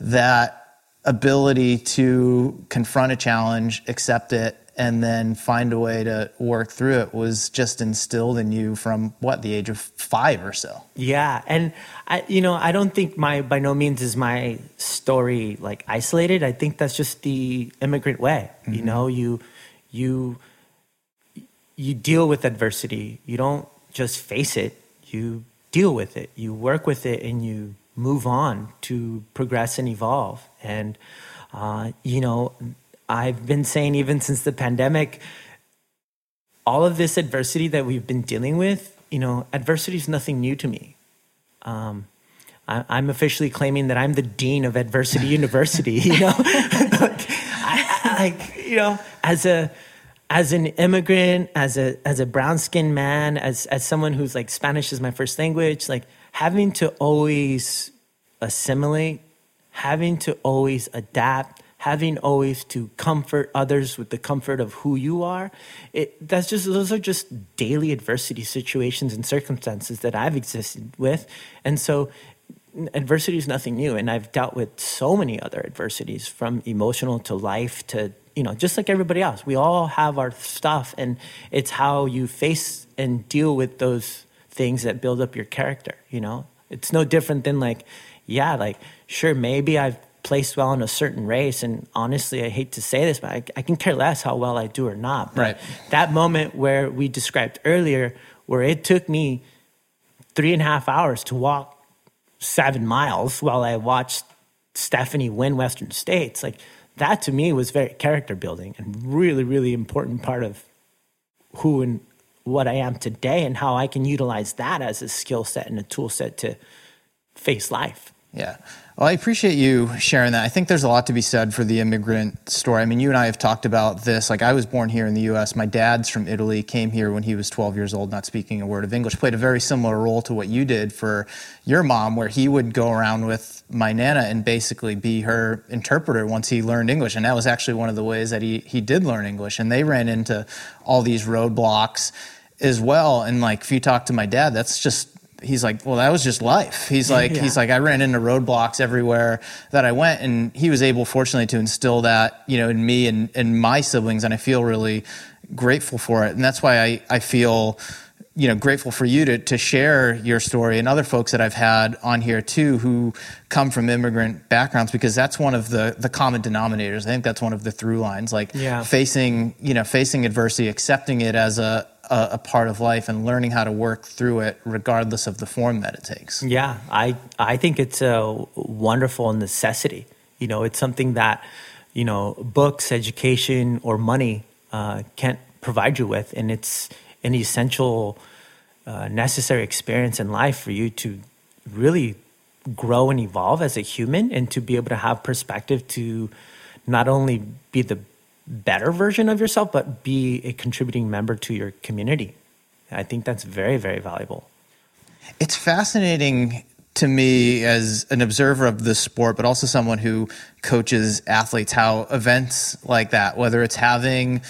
that ability to confront a challenge, accept it, and then find a way to work through it was just instilled in you from what the age of five or so. Yeah and i you know i don't think my by no means is my story like isolated. I think that's just the immigrant way mm-hmm. you know? You you you deal with adversity. You don't just face it. You deal with it. You work with it and you move on to progress and evolve. And uh, you know I've been saying even since the pandemic, all of this adversity that we've been dealing with, you know, adversity is nothing new to me. Um, I, I'm officially claiming that I'm the dean of Adversity University. You know, I, I, like you know, as a as an immigrant, as a as a brown skinned man, as as someone who's like Spanish is my first language, like having to always assimilate, having to always adapt, having always to comfort others with the comfort of who you are. It that's just those are just daily adversity situations and circumstances that I've existed with, and so adversity is nothing new and i've dealt with so many other adversities from emotional to life to you know just like everybody else we all have our stuff and it's how you face and deal with those things that build up your character you know it's no different than like yeah like sure maybe i've placed well in a certain race and honestly i hate to say this but i, I can care less how well i do or not but Right. that moment where we described earlier where it took me three and a half hours to walk seven miles while I watched Stephanie win Western States. Like that to me was very character building and really, really important part of who and what I am today and how I can utilize that as a skill set and a tool set to face life. Yeah. Well, I appreciate you sharing that. I think there's a lot to be said for the immigrant story. I mean, you and I have talked about this. Like, I was born here in the U.S. My dad's from Italy, came here when he was 12 years old, not speaking a word of English, played a very similar role to what you did for your mom, where he would go around with my Nana and basically be her interpreter once he learned English. And that was actually one of the ways that he, he did learn English. And they ran into all these roadblocks as well. And like, if you talk to my dad, that's just he's like, well, that was just life. He's like, Yeah. he's like, I ran into roadblocks everywhere that I went, and he was able, fortunately, to instill that, you know, in me and, and my siblings, and I feel really grateful for it, and that's why I, I feel, you know, grateful for you to to share your story and other folks that I've had on here too who come from immigrant backgrounds because that's one of the the common denominators. I think that's one of the through lines, like Yeah. facing, you know, facing adversity, accepting it as a a, a part of life and learning how to work through it regardless of the form that it takes. Yeah, I I think it's a wonderful necessity. You know, it's something that you know books, education, or money uh, can't provide you with, and it's an essential, uh, necessary experience in life for you to really grow and evolve as a human, and to be able to have perspective to not only be the better version of yourself, but be a contributing member to your community. I think that's very, very valuable. It's fascinating to me as an observer of the sport, but also someone who coaches athletes, how events like that, whether it's having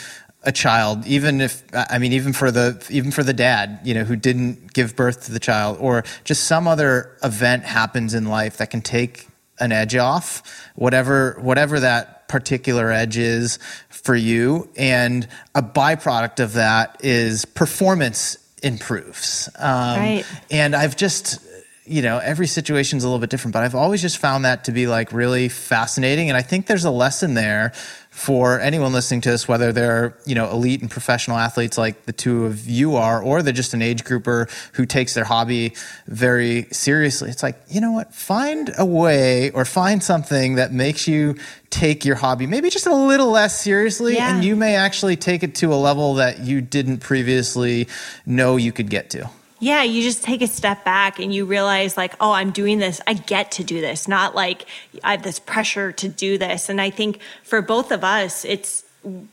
a child, even if I mean, even for the even for the dad, you know, who didn't give birth to the child, or just some other event happens in life that can take an edge off, whatever whatever that particular edge is for you, and a byproduct of that is performance improves. Um, Right. And I've just, you know, every situation's a little bit different, but I've always just found that to be like really fascinating. And I think there's a lesson there for anyone listening to this, whether they're, you know, elite and professional athletes like the two of you are, or they're just an age grouper who takes their hobby very seriously. It's like, you know what? Find a way or find something that makes you take your hobby maybe just a little less seriously Yeah. and you may actually take it to a level that you didn't previously know you could get to. Yeah, you just take a step back and you realize, like, oh, I'm doing this. I get to do this, not like I have this pressure to do this. And I think for both of us, it's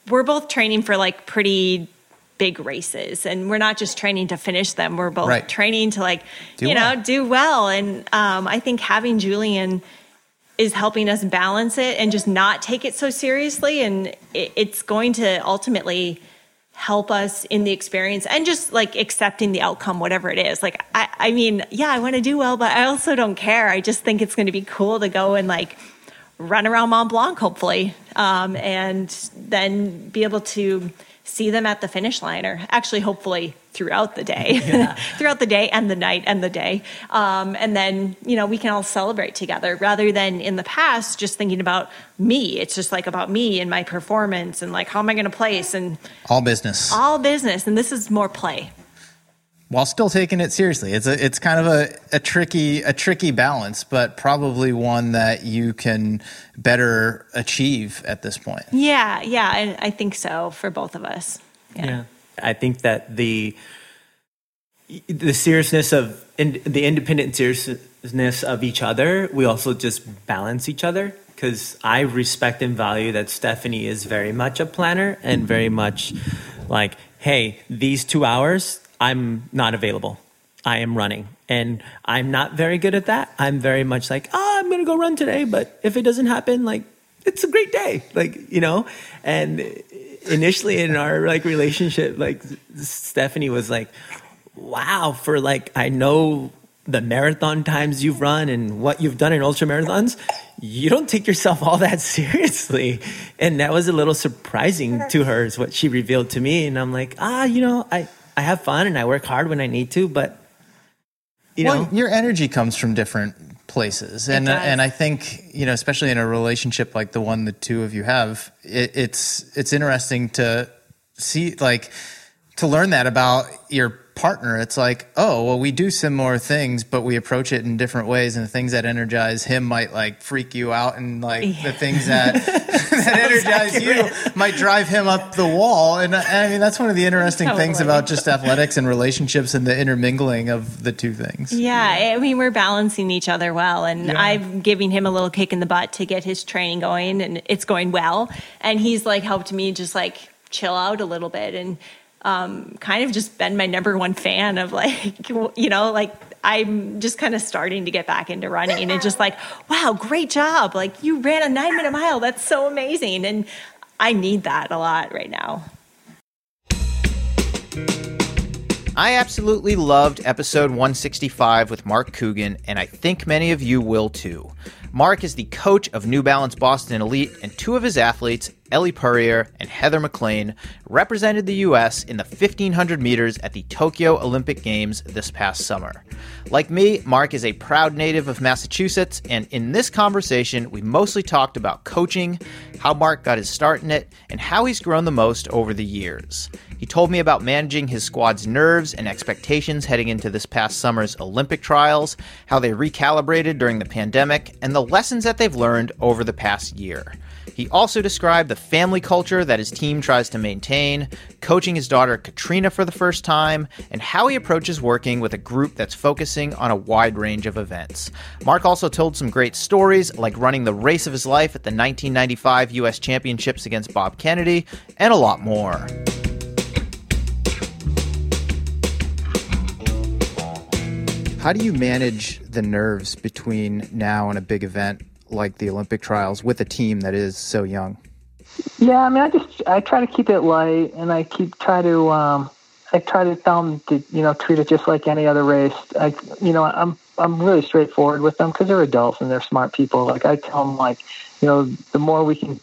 we're both training for like pretty big races and we're not just training to finish them we're both Right. training to like Do you well. know do well and um, i think having julian is helping us balance it and just not take it so seriously and it, it's going to ultimately help us in the experience and just like accepting the outcome whatever it is. Like i, I mean yeah i want to do well but i also don't care. I just think it's going to be cool to go and like run around mont blanc hopefully um, and then be able to see them at the finish line or actually hopefully throughout the day throughout the day and the night and the day um, and then you know we can all celebrate together rather than in the past just thinking about me it's just like about me and my performance and like how am i going to place and All business. all business and this is more play while still taking it seriously. It's a it's kind of a, a tricky a tricky balance, but probably one that you can better achieve at this point. yeah yeah and i think so for both of us Yeah. I think that the the seriousness of in, the independent seriousness of each other, we also just balance each other because I respect and value that Stephanie is very much a planner and very much like, hey, these two hours, I'm not available. I am running. And I'm not very good at that. I'm very much like, oh, I'm going to go run today. But if it doesn't happen, like, it's a great day. Like, you know? And initially in our like relationship, like Stephanie was like, wow, for like, I know the marathon times you've run and what you've done in ultra marathons, you don't take yourself all that seriously. And that was a little surprising to her, is what she revealed to me. And I'm like, ah, you know, I, I have fun and I work hard when I need to, but you well, know, your energy comes from different places, and uh, and I think you know, especially in a relationship like the one the two of you have, it, it's it's interesting to see like to learn that about your partner, it's like, oh, well, we do similar things, but we approach it in different ways. And the things that energize him might like freak you out, and like yeah. the things that that energize accurate. you might drive him up the wall. And uh, I mean, that's one of the interesting totally. things about just athletics and relationships and the intermingling of the two things. Yeah, I mean, we're balancing each other well, and yeah. I'm giving him a little kick in the butt to get his training going, and it's going well. And he's like helped me just like chill out a little bit and um, kind of just been my number one fan of like, you know, like I'm just kind of starting to get back into running and just like, wow, great job. Like you ran a nine minute mile. That's so amazing. And I need that a lot right now. I absolutely loved episode 165 with Mark Coogan, and I think many of you will too. Mark is the coach of New Balance Boston Elite, and two of his athletes, Ellie Purrier and Heather McLean, represented the U.S. in the 1500 meters at the Tokyo Olympic Games this past summer. Like me, Mark is a proud native of Massachusetts, and in this conversation, we mostly talked about coaching, how Mark got his start in it, and how he's grown the most over the years. He told me about managing his squad's nerves and expectations heading into this past summer's Olympic trials, how they recalibrated during the pandemic, and the lessons that they've learned over the past year. He also described the family culture that his team tries to maintain, coaching his daughter Katrina for the first time, and how he approaches working with a group that's focusing on a wide range of events. Mark also told some great stories, like running the race of his life at the 1995 U.S. Championships against Bob Kennedy, and a lot more. How do you manage the nerves between now and a big event like the Olympic trials with a team that is so young? Yeah, I mean, I just I try to keep it light, and I keep try to um, I try to tell them to you know treat it just like any other race. I you know I'm I'm really straightforward with them because they're adults and they're smart people. Like I tell them like you know the more we can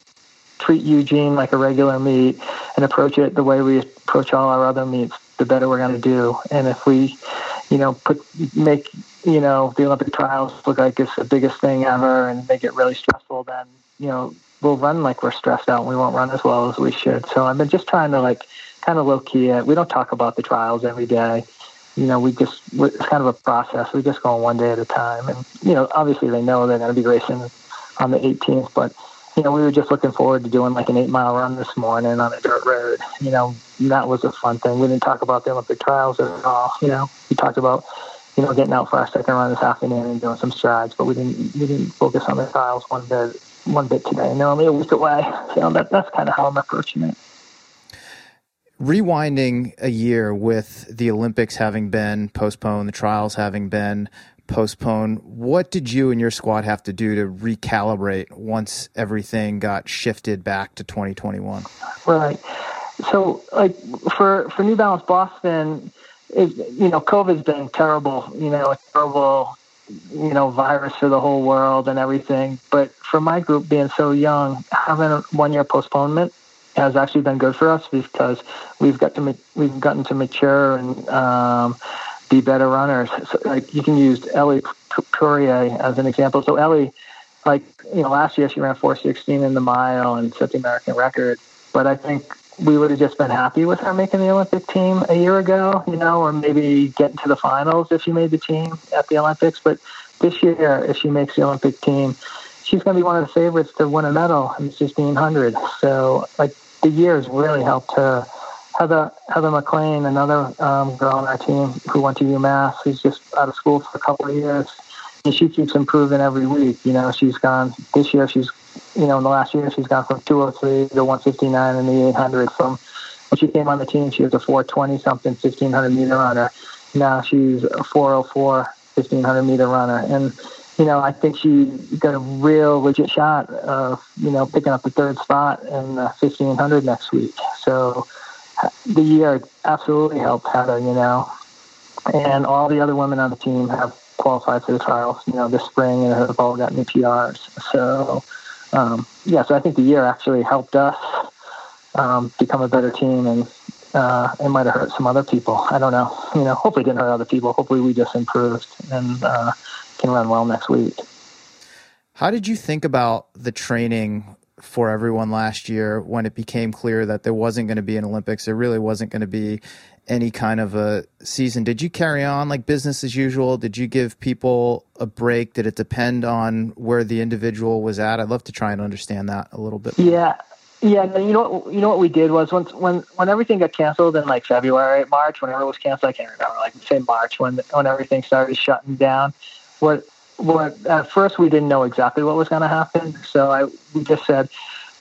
treat Eugene like a regular meet and approach it the way we approach all our other meets, the better we're going to do. And if we you know put make you know, the Olympic trials look like it's the biggest thing ever and they get really stressful, then, you know, we'll run like we're stressed out and we won't run as well as we should. So I've been just trying to like kind of low key it. We don't talk about the trials every day. You know, we just, it's kind of a process. We just go on one day at a time. And, you know, obviously they know they're going to be racing on the 18th, but, you know, we were just looking forward to doing like an eight mile run this morning on a dirt road. You know, that was a fun thing. We didn't talk about the Olympic trials at all. You know, we talked about you know, getting out for our second run this afternoon and doing some strides, but we didn't we didn't focus on the trials one bit one bit today. And they're only a week away. So that, that's kind of how I'm approaching it. Rewinding a year with the Olympics having been postponed, the trials having been postponed, what did you and your squad have to do to recalibrate once everything got shifted back to 2021? Right. So, like for for New Balance Boston, it, you know, COVID's been terrible, you know, a terrible, you know, virus for the whole world and everything. But for my group being so young, having a one year postponement has actually been good for us because we've got to we've gotten to mature and um, be better runners. So, like you can use Ellie Purrier as an example. So Ellie, like you know, last year she ran 4:16 in the mile and set the American record. But I think we would have just been happy with her making the Olympic team a year ago, you know, or maybe getting to the finals if she made the team at the Olympics. But this year, if she makes the Olympic team, she's going to be one of the favorites to win a medal in the 1500. So, like, the years really helped her. Heather, Heather McLean, another um, girl on our team who went to UMass, who's just out of school for a couple of years. and she keeps improving every week. You know, she's gone this year. She's you know in the last year she's gone from 203 to 159 in the 800. From when she came on the team, she was a 420 something 1500 meter runner. Now she's a 404 1500 meter runner, and you know I think she got a real legit shot of you know picking up the third spot in the 1500 next week. So the year absolutely helped Heather. You know, and all the other women on the team have qualified for the trials, you know, this spring and have all gotten PRs. So, um, yeah, so I think the year actually helped us um, become a better team and uh, it might have hurt some other people. I don't know. You know, hopefully it didn't hurt other people. Hopefully we just improved and uh, can run well next week. How did you think about the training for everyone last year when it became clear that there wasn't going to be an Olympics? There really wasn't going to be any kind of a season. Did you carry on like business as usual? Did you give people a break? Did it depend on where the individual was at? I'd love to try and understand that a little bit. Yeah. Yeah, you know what? You know what we did was once when when everything got canceled in like February, March, whenever it was canceled, I can't remember. Like say March when when everything started shutting down. What what at first we didn't know exactly what was going to happen, so I we just said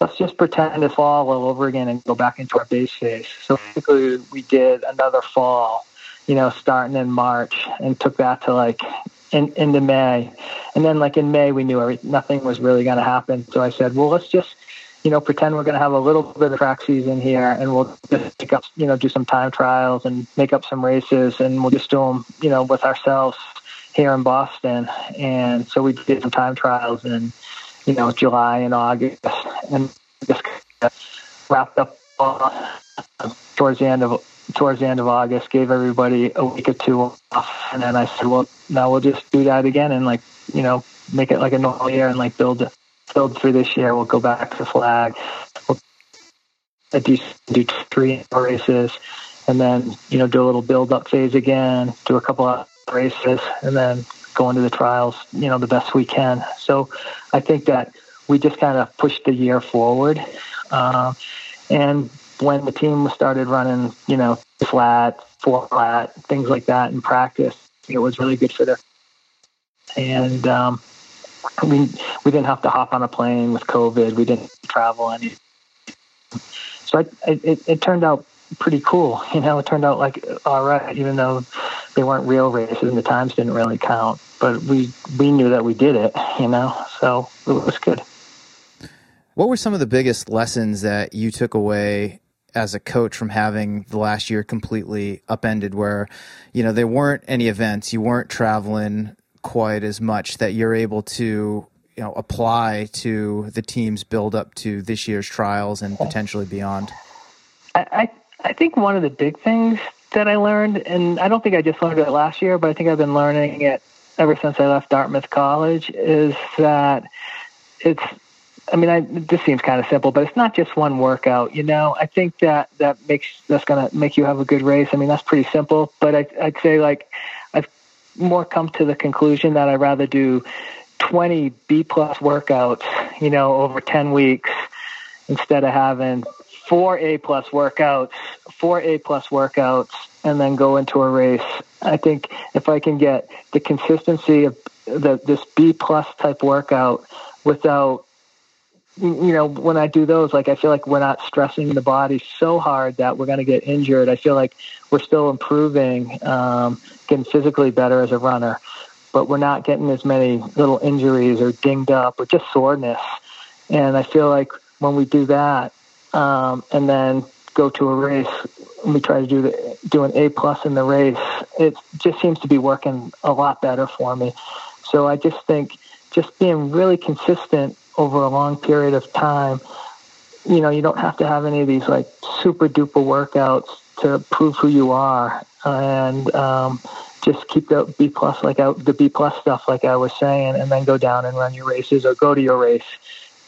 let's just pretend it's fall all over again and go back into our base phase. So basically, we did another fall, you know, starting in March and took that to like in, into May. And then, like in May, we knew every, nothing was really going to happen. So I said, well, let's just, you know, pretend we're going to have a little bit of track season here and we'll just pick up, you know, do some time trials and make up some races and we'll just do them, you know, with ourselves here in Boston. And so we did some time trials and, you know, July and August, and just wrapped up uh, towards the end of towards the end of August. Gave everybody a week or two off, and then I said, "Well, now we'll just do that again, and like, you know, make it like a normal year, and like build build through this year. We'll go back to flag. We'll do do three races, and then you know do a little build up phase again, do a couple of races, and then go to the trials, you know, the best we can. So I think that we just kind of pushed the year forward. Uh, and when the team started running, you know, flat, four flat, things like that in practice, it was really good for them. And um, we we didn't have to hop on a plane with COVID. We didn't travel any. So I, it, it turned out pretty cool. You know, it turned out like all right, even though they weren't real races and the times didn't really count. But we we knew that we did it. You know, so it was good. What were some of the biggest lessons that you took away as a coach from having the last year completely upended where you know there weren't any events you weren't traveling quite as much that you're able to you know apply to the team's build up to this year's trials and potentially beyond I, I think one of the big things that I learned, and I don't think I just learned it last year, but I think I've been learning it ever since I left Dartmouth College, is that it's. I mean, I, this seems kind of simple, but it's not just one workout. You know, I think that that makes that's going to make you have a good race. I mean, that's pretty simple, but I, I'd say like I've more come to the conclusion that I'd rather do 20 B plus workouts, you know, over 10 weeks instead of having four A plus workouts, four A plus workouts, and then go into a race. I think if I can get the consistency of the, this B plus type workout without, you know, when I do those, like I feel like we're not stressing the body so hard that we're going to get injured. I feel like we're still improving, um, getting physically better as a runner, but we're not getting as many little injuries or dinged up or just soreness. And I feel like when we do that, um, and then go to a race we try to do the, do an A plus in the race, it just seems to be working a lot better for me. So I just think just being really consistent over a long period of time, you know, you don't have to have any of these like super duper workouts to prove who you are, and um, just keep the B plus like out the B plus stuff like I was saying, and then go down and run your races or go to your race.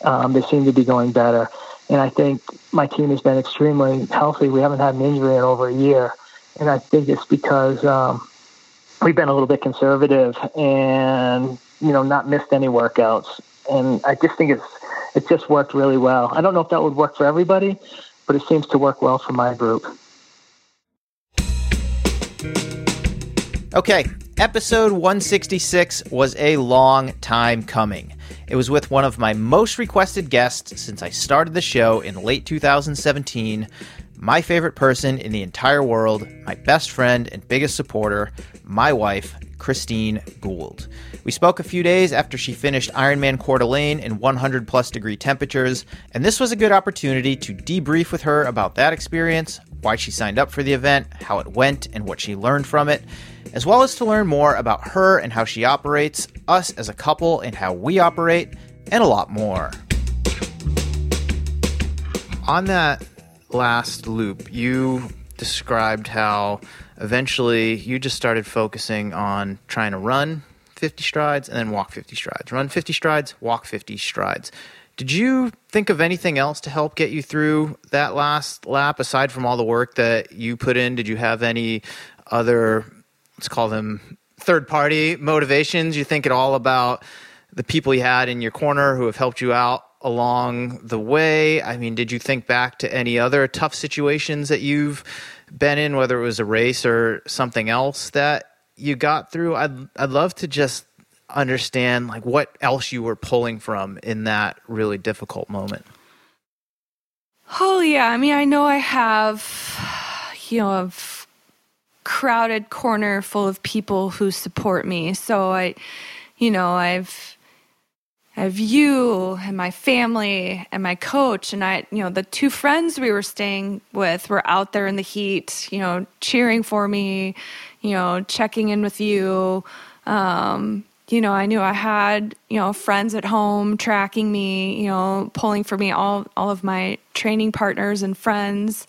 Um, they seem to be going better. And I think my team has been extremely healthy. We haven't had an injury in over a year. And I think it's because um, we've been a little bit conservative and, you know, not missed any workouts. And I just think it's it just worked really well. I don't know if that would work for everybody, but it seems to work well for my group. Okay, Episode 166 was a long time coming. It was with one of my most requested guests since I started the show in late 2017, my favorite person in the entire world, my best friend and biggest supporter, my wife, Christine Gould. We spoke a few days after she finished Ironman Coeur d'Alene in 100 plus degree temperatures, and this was a good opportunity to debrief with her about that experience, why she signed up for the event, how it went, and what she learned from it, as well as to learn more about her and how she operates, us as a couple and how we operate, and a lot more. On that last loop, you described how eventually you just started focusing on trying to run 50 strides and then walk 50 strides. Run 50 strides, walk 50 strides. Did you think of anything else to help get you through that last lap aside from all the work that you put in? Did you have any other, let's call them third party motivations? You think at all about the people you had in your corner who have helped you out along the way? I mean, did you think back to any other tough situations that you've been in, whether it was a race or something else that you got through? I'd I'd love to just understand like what else you were pulling from in that really difficult moment. Oh yeah, I mean, I know I have, you know, a crowded corner full of people who support me. So I, you know, I've I have you and my family and my coach and I, you know, the two friends we were staying with were out there in the heat, you know, cheering for me, you know, checking in with you. Um, you know, I knew I had, you know, friends at home tracking me, you know, pulling for me all all of my training partners and friends.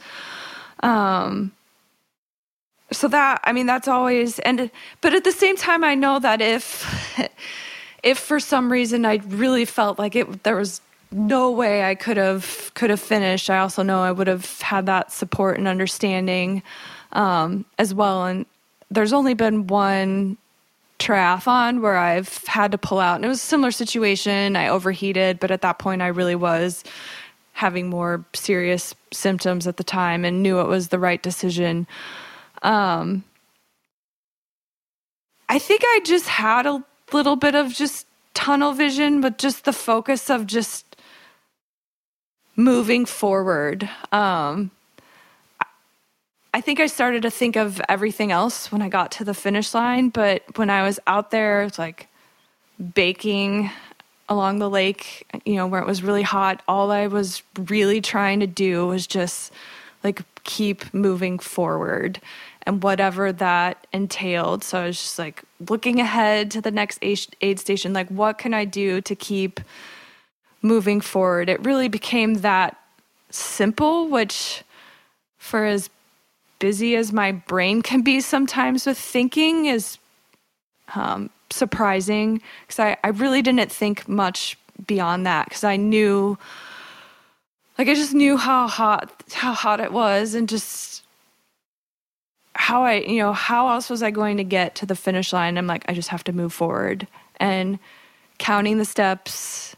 Um so that I mean that's always and but at the same time I know that if if for some reason I really felt like it there was no way I could have could have finished, I also know I would have had that support and understanding um, as well. And there's only been one triathlon where I've had to pull out, and it was a similar situation. I overheated, but at that point, I really was having more serious symptoms at the time and knew it was the right decision. Um, I think I just had a little bit of just tunnel vision, but just the focus of just moving forward. Um, I think I started to think of everything else when I got to the finish line, but when I was out there, it's like baking along the lake, you know, where it was really hot. All I was really trying to do was just like keep moving forward and whatever that entailed. So I was just like looking ahead to the next aid station, like, what can I do to keep moving forward? It really became that simple, which for as busy as my brain can be sometimes with thinking is um, surprising because I, I really didn't think much beyond that because I knew like I just knew how hot how hot it was and just how I, you know, how else was I going to get to the finish line? I'm like, I just have to move forward and counting the steps,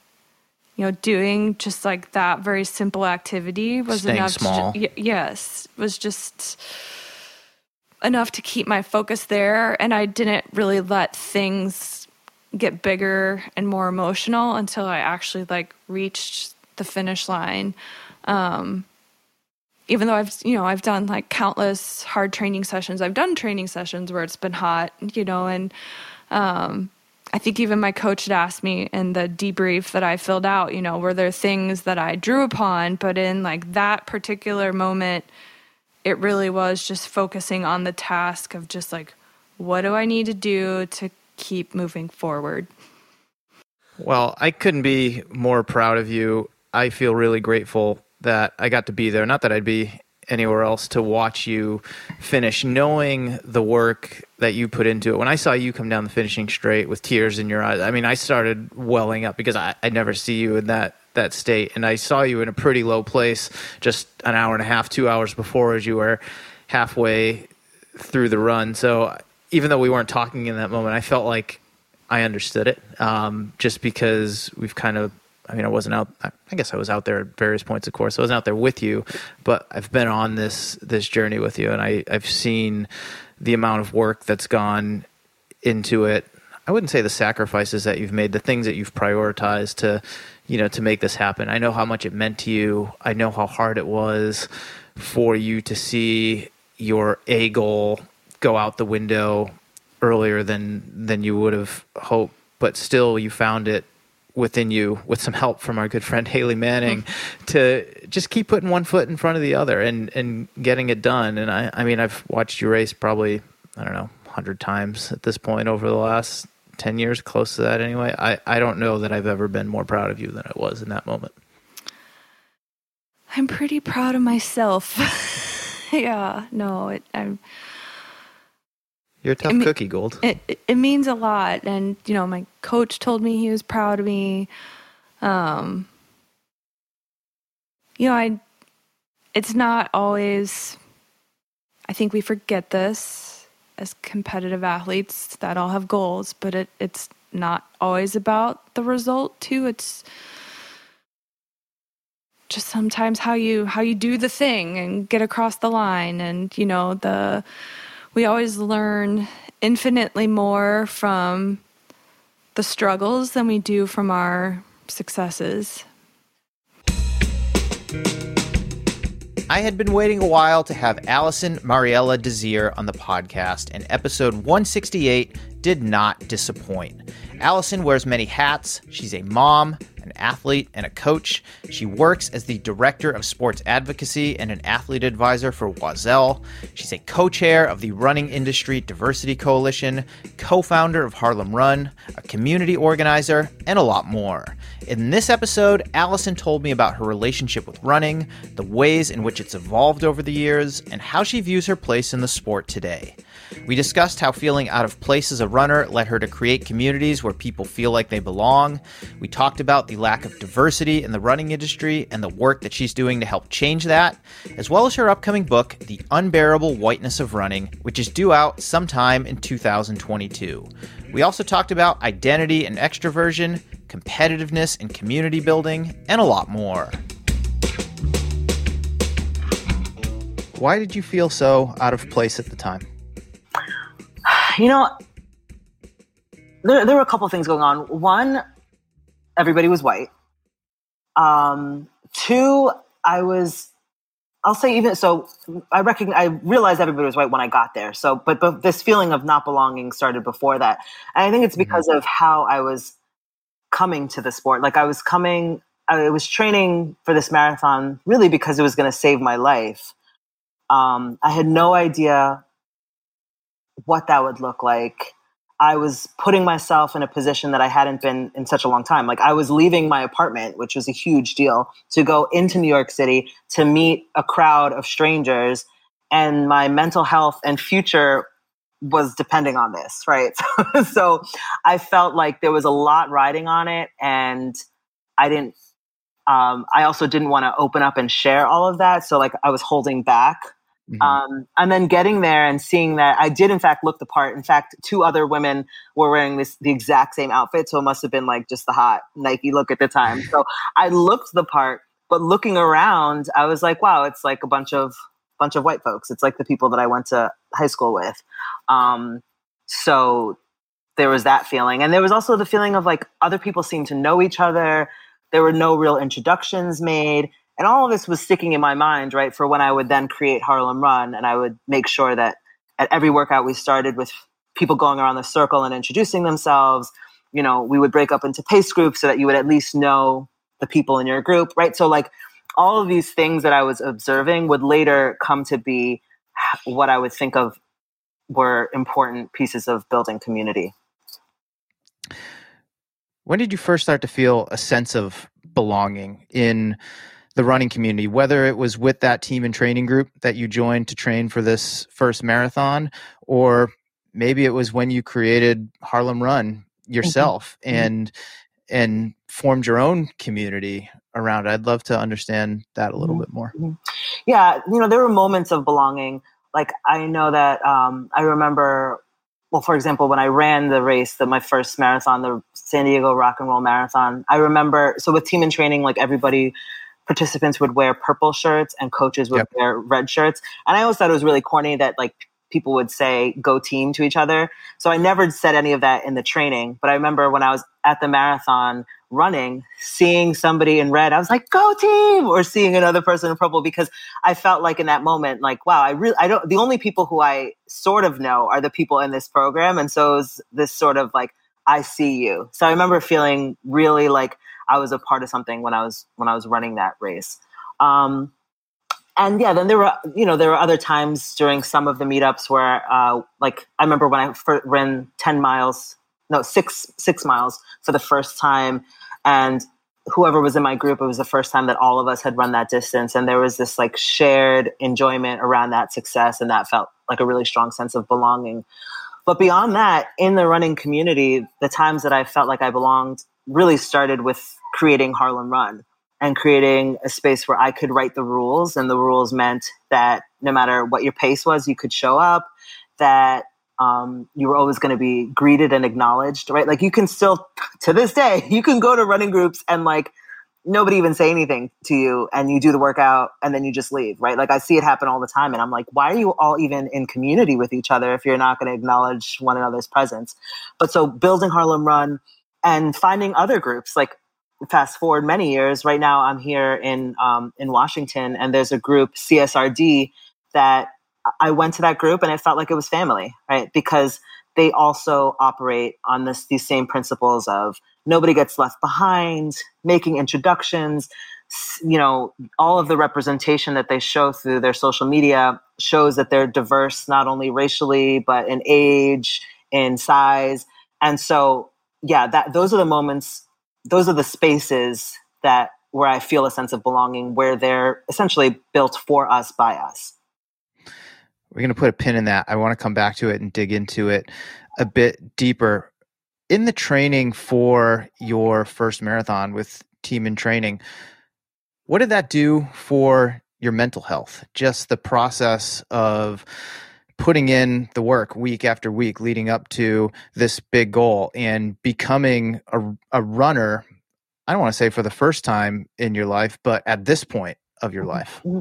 you know, doing just like that very simple activity was Staying enough. small. To, yes, was just enough to keep my focus there. And I didn't really let things get bigger and more emotional until I actually like reached the finish line. Um, even though I've you know I've done like countless hard training sessions, I've done training sessions where it's been hot, you know, and um, I think even my coach had asked me in the debrief that I filled out, you know, were there things that I drew upon, but in like that particular moment, it really was just focusing on the task of just like what do I need to do to keep moving forward. Well, I couldn't be more proud of you. I feel really grateful that I got to be there. Not that I'd be anywhere else to watch you finish, knowing the work that you put into it. When I saw you come down the finishing straight with tears in your eyes, I mean, I started welling up because I, I never see you in that that state, and I saw you in a pretty low place just an hour and a half, two hours before, as you were halfway through the run. So even though we weren't talking in that moment, I felt like I understood it, um, just because we've kind of I mean, I wasn't out. I guess I was out there at various points, of course. I wasn't out there with you, but I've been on this this journey with you, and I I've seen the amount of work that's gone into it. I wouldn't say the sacrifices that you've made, the things that you've prioritized to, you know, to make this happen. I know how much it meant to you. I know how hard it was for you to see your A goal go out the window earlier than than you would have hoped, but still you found it within you with some help from our good friend Haley Manning to just keep putting one foot in front of the other and and getting it done. And I I mean I've watched you race probably I don't know hundred times at this point over the last ten years, close to that anyway. I I don't know that I've ever been more proud of you than I was in that moment. I'm pretty proud of myself. yeah, no, it, I'm. You're a tough me- cookie, Gould. It, it it means a lot, and you know, my coach told me he was proud of me. Um, you know, I. It's not always. I think we forget this as competitive athletes that all have goals, but it, it's not always about the result too. It's just sometimes how you how you do the thing and get across the line and you know the we always learn infinitely more from the struggles than we do from our successes. I had been waiting a while to have Alison Mariella Désir on the podcast, and episode 168 did not disappoint. Alison wears many hats. She's a mom, an athlete, and a coach. She works as the director of sports advocacy and an athlete advisor for Oiselle. She's a co chair of the Running Industry Diversity Coalition, co founder of Harlem Run, a community organizer, and a lot more. In this episode, Alison told me about her relationship with running, the ways in which it's evolved over the years, and how she views her place in the sport today. We discussed how feeling out of place as a runner led her to create communities where people feel like they belong. We talked about the lack of diversity in the running industry and the work that she's doing to help change that, as well as her upcoming book, The Unbearable Whiteness of Running, which is due out sometime in 2022. We also talked about identity and extroversion, competitiveness and community building, and a lot more. Why did you feel so out of place at the time? You know, there, there were a couple things going on. One, everybody was white. Um, two, I was, I'll say even so, I recognize, I realized everybody was white when I got there. So, but, but this feeling of not belonging started before that. And I think it's because of how I was coming to the sport. Like I was coming, I was training for this marathon really because it was going to save my life. Um, I had no idea what that would look like. I was putting myself in a position that I hadn't been in such a long time. Like I was leaving my apartment, which was a huge deal, to go into New York City to meet a crowd of strangers. And my mental health and future was depending on this, right? so I felt like there was a lot riding on it. And I didn't, um, I also didn't want to open up and share all of that. So like I was holding back Mm-hmm. Um, and then getting there and seeing that I did in fact look the part. In fact, two other women were wearing this the exact same outfit, so it must have been like just the hot Nike look at the time. So I looked the part, but looking around, I was like, wow, it's like a bunch of bunch of white folks. It's like the people that I went to high school with. Um, so there was that feeling, and there was also the feeling of like other people seemed to know each other. There were no real introductions made and all of this was sticking in my mind, right, for when I would then create Harlem Run. And I would make sure that at every workout we started with people going around the circle and introducing themselves. You know, we would break up into pace groups so that you would at least know the people in your group, right? So, like, all of these things that I was observing would later come to be what I would think of were important pieces of building community. When did you first start to feel a sense of belonging in the running community, whether it was with that team and training group that you joined to train for this first marathon, or maybe it was when you created Harlem Run yourself mm-hmm. mm-hmm. and and formed your own community around it. I'd love to understand that a little mm-hmm. bit more. Mm-hmm. Yeah, you know, there were moments of belonging. Like I know that um, I remember well, for example, when I ran the race, the, my first marathon, the San Diego Rock and Roll Marathon, I remember, so with team and training, like everybody participants would wear purple shirts and coaches would yep. wear red shirts. And I always thought it was really corny that like people would say go team to each other. So I never said any of that in the training. But I remember when I was at the marathon running, seeing somebody in red, I was like, go team, or seeing another person in purple because I felt like in that moment, like, wow, I really, I don't, the only people who I sort of know are the people in this program. And so it was this sort of like, I see you. So I remember feeling really like I was a part of something when I was, when I was running that race. Um, and yeah, then there were you know there were other times during some of the meetups where uh, like I remember when I first ran ten miles, no six six miles for the first time, and whoever was in my group, it was the first time that all of us had run that distance, and there was this like shared enjoyment around that success, and that felt like a really strong sense of belonging. But beyond that, in the running community, the times that I felt like I belonged really started with creating Harlem Run and creating a space where I could write the rules. And the rules meant that no matter what your pace was, you could show up, that um, you were always going to be greeted and acknowledged, right? Like you can still, to this day, you can go to running groups and like nobody even say anything to you and you do the workout and then you just leave, right? Like I see it happen all the time. And I'm like, why are you all even in community with each other if you're not going to acknowledge one another's presence? But so building Harlem Run and finding other groups like fast forward many years, right now I'm here in um, in Washington, and there's a group CSRD that I went to that group, and it felt like it was family, right? Because they also operate on this these same principles of nobody gets left behind, making introductions. You know, all of the representation that they show through their social media shows that they're diverse, not only racially but in age, in size, and so yeah, that those are the moments those are the spaces that where I feel a sense of belonging, where they're essentially built for us by us. We're going to put a pin in that. I want to come back to it and dig into it a bit deeper. In the training for your first marathon with Team in Training, what did that do for your mental health? Just the process of putting in the work week after week leading up to this big goal and becoming a, a runner i don't want to say for the first time in your life but at this point of your life mm-hmm.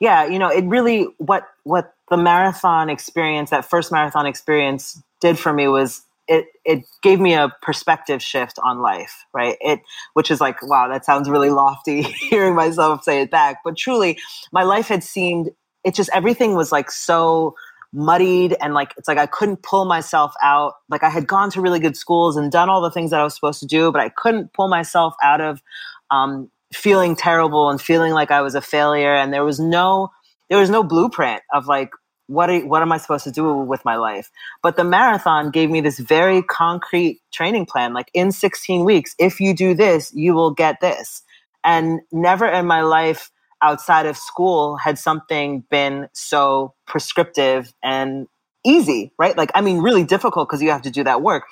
yeah you know it really what what the marathon experience that first marathon experience did for me was it it gave me a perspective shift on life right it which is like wow that sounds really lofty hearing myself say it back but truly my life had seemed it just everything was like so muddied and like it's like I couldn't pull myself out. Like I had gone to really good schools and done all the things that I was supposed to do, but I couldn't pull myself out of um, feeling terrible and feeling like I was a failure. And there was no there was no blueprint of like what are, what am I supposed to do with my life? But the marathon gave me this very concrete training plan. Like in 16 weeks, if you do this, you will get this. And never in my life outside of school had something been so prescriptive and easy, right? Like, I mean, really difficult because you have to do that work.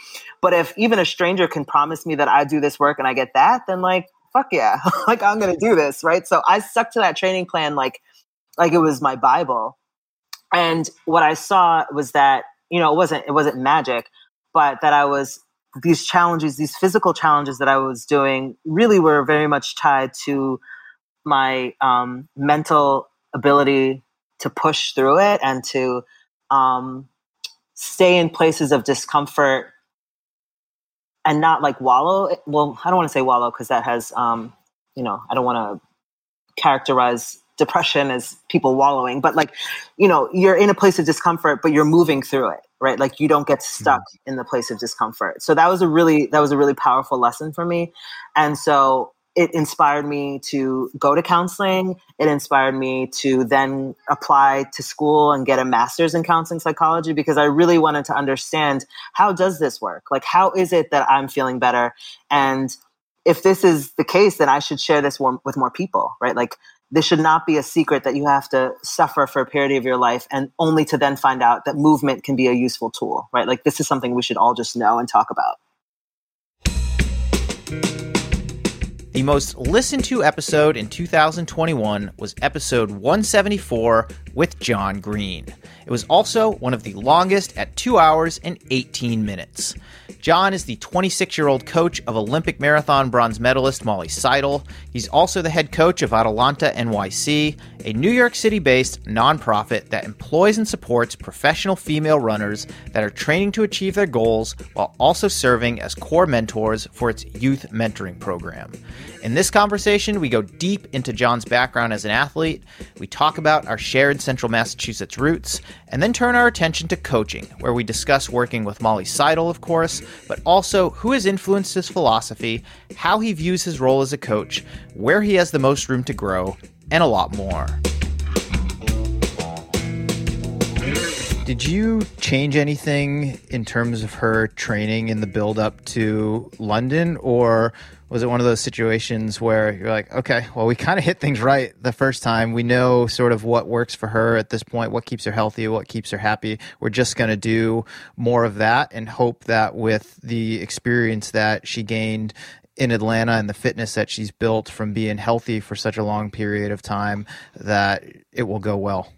But if even a stranger can promise me that I do this work and I get that, then like, fuck yeah, like I'm to do this, right? So I stuck to that training plan like, like it was my Bible. And what I saw was that, you know, it wasn't, it wasn't magic, but that I was these challenges, these physical challenges that I was doing really were very much tied to my um, mental ability to push through it and to um, stay in places of discomfort and not like wallow. Well, I don't want to say wallow because that has, um, you know, I don't want to characterize depression as people wallowing, but like, you know, you're in a place of discomfort, but you're moving through it, right? Like you don't get stuck mm-hmm. in the place of discomfort. So that was a really, that was a really powerful lesson for me. And so it inspired me to go to counseling. It inspired me to then apply to school and get a master's in counseling psychology because I really wanted to understand how does this work? Like how is it that I'm feeling better? And if this is the case, then I should share this with more people, right? Like this should not be a secret that you have to suffer for a period of your life and only to then find out that movement can be a useful tool, right? Like this is something we should all just know and talk about. The most listened to episode in 2021 was episode 174 with Jon Green. It was also one of the longest at 2 hours and 18 minutes. John is the 26 year old coach of Olympic marathon bronze medalist Molly Seidel. He's also the head coach of Atalanta NYC, a New York City based nonprofit that employs and supports professional female runners that are training to achieve their goals while also serving as core mentors for its youth mentoring program. In this conversation, we go deep into Jon's background as an athlete, we talk about our shared central Massachusetts roots, and then turn our attention to coaching, where we discuss working with Molly Seidel, of course, but also who has influenced his philosophy, how he views his role as a coach, where he has the most room to grow, and a lot more. Did you change anything in terms of her training in the build up to London, or was it one of those situations where you're like, okay, well, we kind of hit things right the first time. We know sort of what works for her at this point, what keeps her healthy, what keeps her happy. We're just going to do more of that and hope that with the experience that she gained in Atlanta and the fitness that she's built from being healthy for such a long period of time, that it will go well.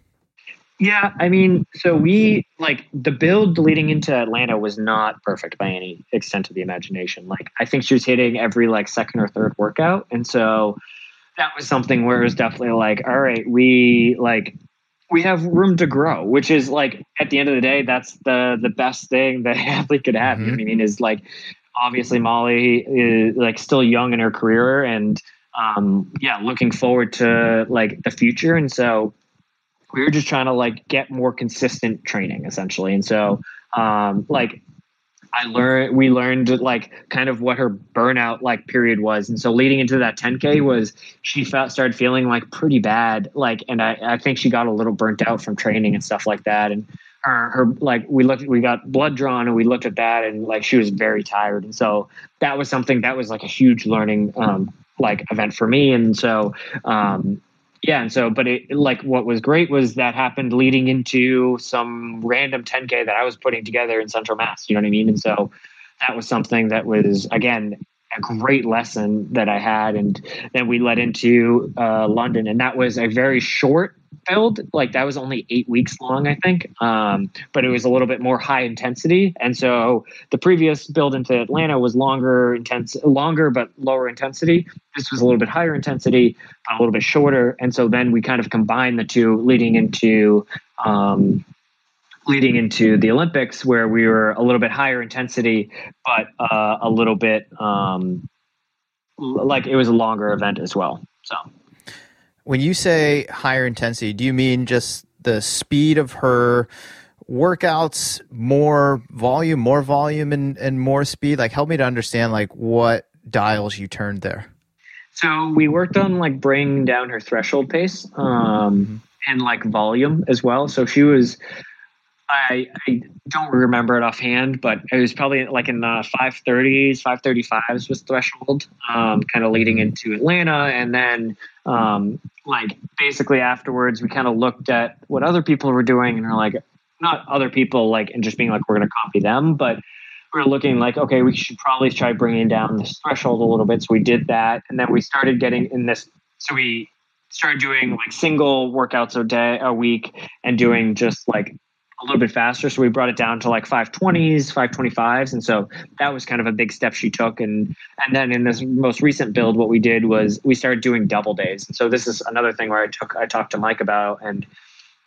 Yeah, I mean, so we like the build leading into Atlanta was not perfect by any extent of the imagination. Like, I think she was hitting every like second or third workout, and so that was something where it was definitely like, all right, we like we have room to grow, which is like at the end of the day, that's the the best thing that athlete could have. Mm-hmm. I mean, is like obviously Molly is like still young in her career, and um, yeah, looking forward to like the future, and so we were just trying to like get more consistent training essentially and so um like I learned we learned like kind of what her burnout like period was. And so leading into that 10K was she felt started feeling like pretty bad. Like and I, I think she got a little burnt out from training and stuff like that. And her her like we looked we got blood drawn and we looked at that and like she was very tired. And so that was something that was like a huge learning um like event for me. And so um yeah and so but it like what was great was that happened leading into some random 10k that i was putting together in central mass you know what i mean? And so that was something that was again a great lesson that i had and then we led into uh, london. And that was a very short build. Like that was only eight weeks long i think. Um, but it was a little bit more high intensity. And so the previous build into atlanta was longer intense longer but lower intensity. This was a little bit higher intensity a little bit shorter. And so then we kind of combined the two leading into um, leading into the olympics where we were a little bit higher intensity but uh, a little bit um, like it was a longer event as well so when you say higher intensity, do you mean just the speed of her workouts, more volume, more volume, and, and more speed? Like, help me to understand like what dials you turned there. So we worked on like bringing down her threshold pace um, mm-hmm. and like volume as well. So she was I, I don't remember it offhand, but it was probably like in the 530s, 535s was threshold, um, kind of leading into Atlanta. And then, um, like, basically afterwards, we kind of looked at what other people were doing and we're like, not other people, like, and just being like, we're going to copy them, but we are looking like, okay, we should probably try bringing down this threshold a little bit. So we did that. And then we started getting in this. So we started doing like single workouts a day, a week, and doing just like a little bit faster. So we brought it down to like 520s, 525s. And so that was kind of a big step she took. And and then in this most recent build, what we did was we started doing double days. And so this is another thing where I took I talked to Mike about and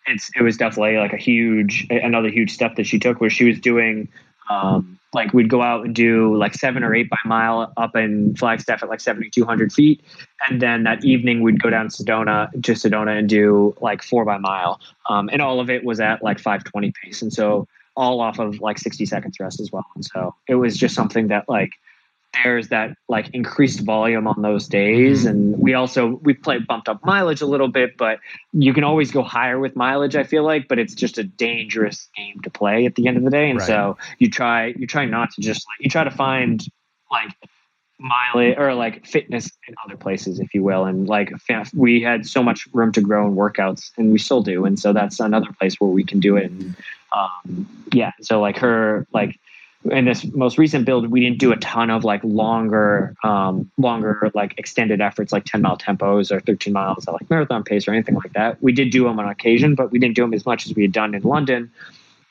it's it was definitely like a huge another huge step that she took where she was doing um, like we'd go out and do like seven or eight by mile up in Flagstaff at like 7,200 feet. And then that evening we'd go down to Sedona, to Sedona and do like four by mile. Um, and all of it was at like 520 pace. And so all off of like 60 seconds rest as well. And so it was just something that like, there's that like increased volume on those days. Mm-hmm. and we also we play bumped up mileage a little bit but you can always go higher with mileage i feel like but it's just a dangerous game to play at the end of the day. And right. so you try you try not to just like you try to find like mileage or like fitness in other places if you will. And like we had so much room to grow in workouts and we still do. And so that's another place where we can do it. And um, yeah so like her like in this most recent build, we didn't do a ton of like longer, um, longer like extended efforts like 10 mile tempos or 13 miles at like marathon pace or anything like that. We did do them on occasion, but we didn't do them as much as we had done in London.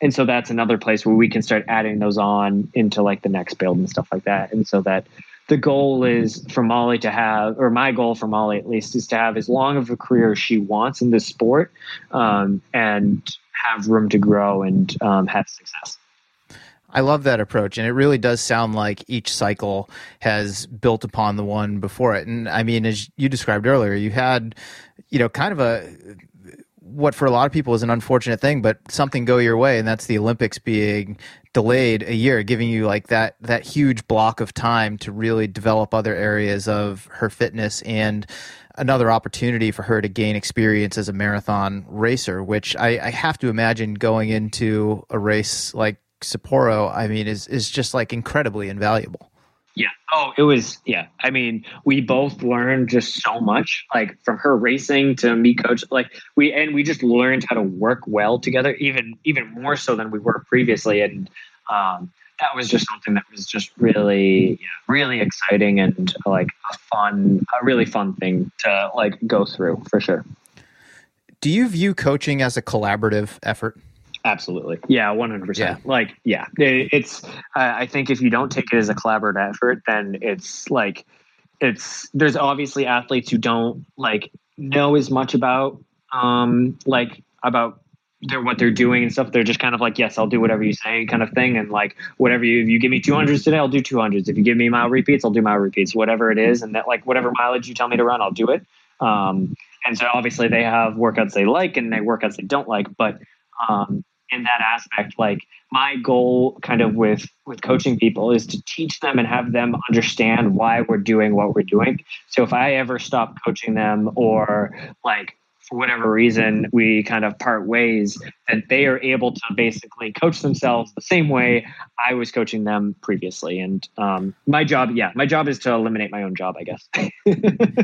And so that's another place where we can start adding those on into like the next build and stuff like that. And so that the goal is for Molly to have, or my goal for Molly at least, is to have as long of a career as she wants in this sport um, and have room to grow and um, have success. I love that approach, and it really does sound like each cycle has built upon the one before it. And I mean, as you described earlier, you had, you know, kind of a what for a lot of people is an unfortunate thing, but something go your way, and that's the Olympics being delayed a year, giving you like that that huge block of time to really develop other areas of her fitness and another opportunity for her to gain experience as a marathon racer, which I, I have to imagine going into a race like Sapporo, I mean, is is just like incredibly invaluable. Yeah. Oh, it was. Yeah. I mean, we both learned just so much, like from her racing to me coach. Like we and we just learned how to work well together, even even more so than we were previously. And um, that was just something that was just really, yeah, really exciting and like a fun, a really fun thing to like go through for sure. Do you view coaching as a collaborative effort? Absolutely. Yeah, 100%. Yeah. Like, yeah, it's, I think if you don't take it as a collaborative effort, then it's like, it's, there's obviously athletes who don't like know as much about, um, like, about their, what they're doing and stuff. They're just kind of like, yes, I'll do whatever you say kind of thing. And like, whatever you, if you give me 200s today, I'll do 200s. If you give me mile repeats, I'll do mile repeats, whatever it is. And that, like, whatever mileage you tell me to run, I'll do it. Um, and so obviously they have workouts they like and they workouts they don't like, but, um, in that aspect like my goal kind of with with coaching people is to teach them and have them understand why we're doing what we're doing. So if i ever stop coaching them or like for whatever reason we kind of part ways that they are able to basically coach themselves the same way i was coaching them previously. And um, my job yeah my job is to eliminate my own job i guess.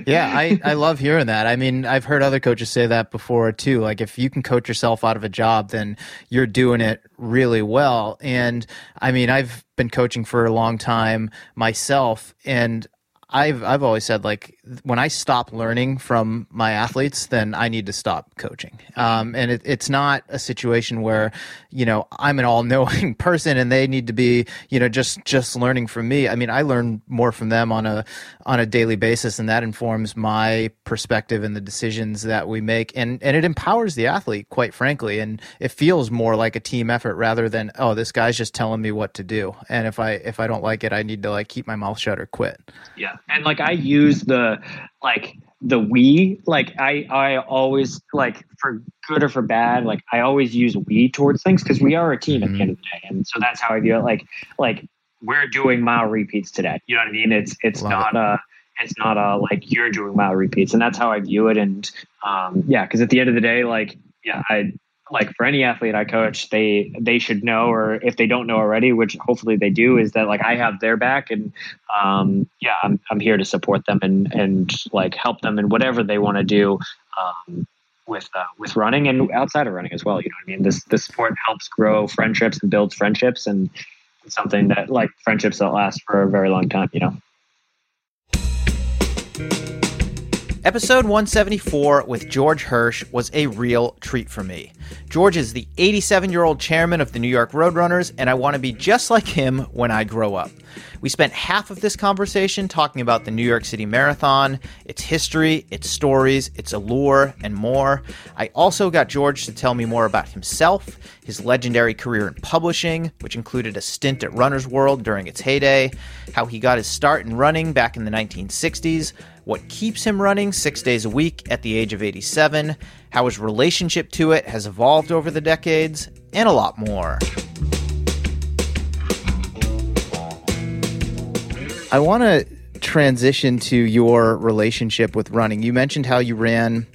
Yeah I, I love hearing that. I mean i've heard other coaches say that before too. Like if you can coach yourself out of a job then you're doing it really well. And i mean i've been coaching for a long time myself and I've I've always said like when I stop learning from my athletes, then I need to stop coaching. Um, and it, it's not a situation where you know I'm an all-knowing person and they need to be you know just just learning from me. I mean, I learn more from them on a on a daily basis, and that informs my perspective and the decisions that we make, and and it empowers the athlete, quite frankly, and it feels more like a team effort rather than oh this guy's just telling me what to do, and if I if I don't like it, I need to like keep my mouth shut or quit. Yeah and like I use the like the we like I I always like for good or for bad like I always use we towards things because we are a team mm-hmm. at the end of the day, and so that's how I view it. Like like we're doing mile repeats today. You know what I mean? It's it's Love not it. a it's not a like you're doing mile repeats, and that's how I view it. And um, yeah, because at the end of the day, like yeah, I like for any athlete I coach, they they should know, or if they don't know already, which hopefully they do, is that like I have their back, and um, yeah, I'm I'm here to support them and and like help them in whatever they want to do. Um, with uh, with running and outside of running as well, you know what I mean. This this sport helps grow friendships and builds friendships, and it's something that like friendships that last for a very long time. You know. Episode 174 with George Hirsch was a real treat for me. George is the 87 year old chairman of the New York Roadrunners, and I want to be just like him when I grow up. We spent half of this conversation talking about the New York City Marathon, its history, its stories, its allure, and more. I also got George to tell me more about himself, his legendary career in publishing, which included a stint at Runner's World during its heyday, how he got his start in running back in the 1960s, what keeps him running six days a week at the age of 87, how his relationship to it has evolved over the decades, and a lot more. I want to transition to your relationship with running. You mentioned how you ran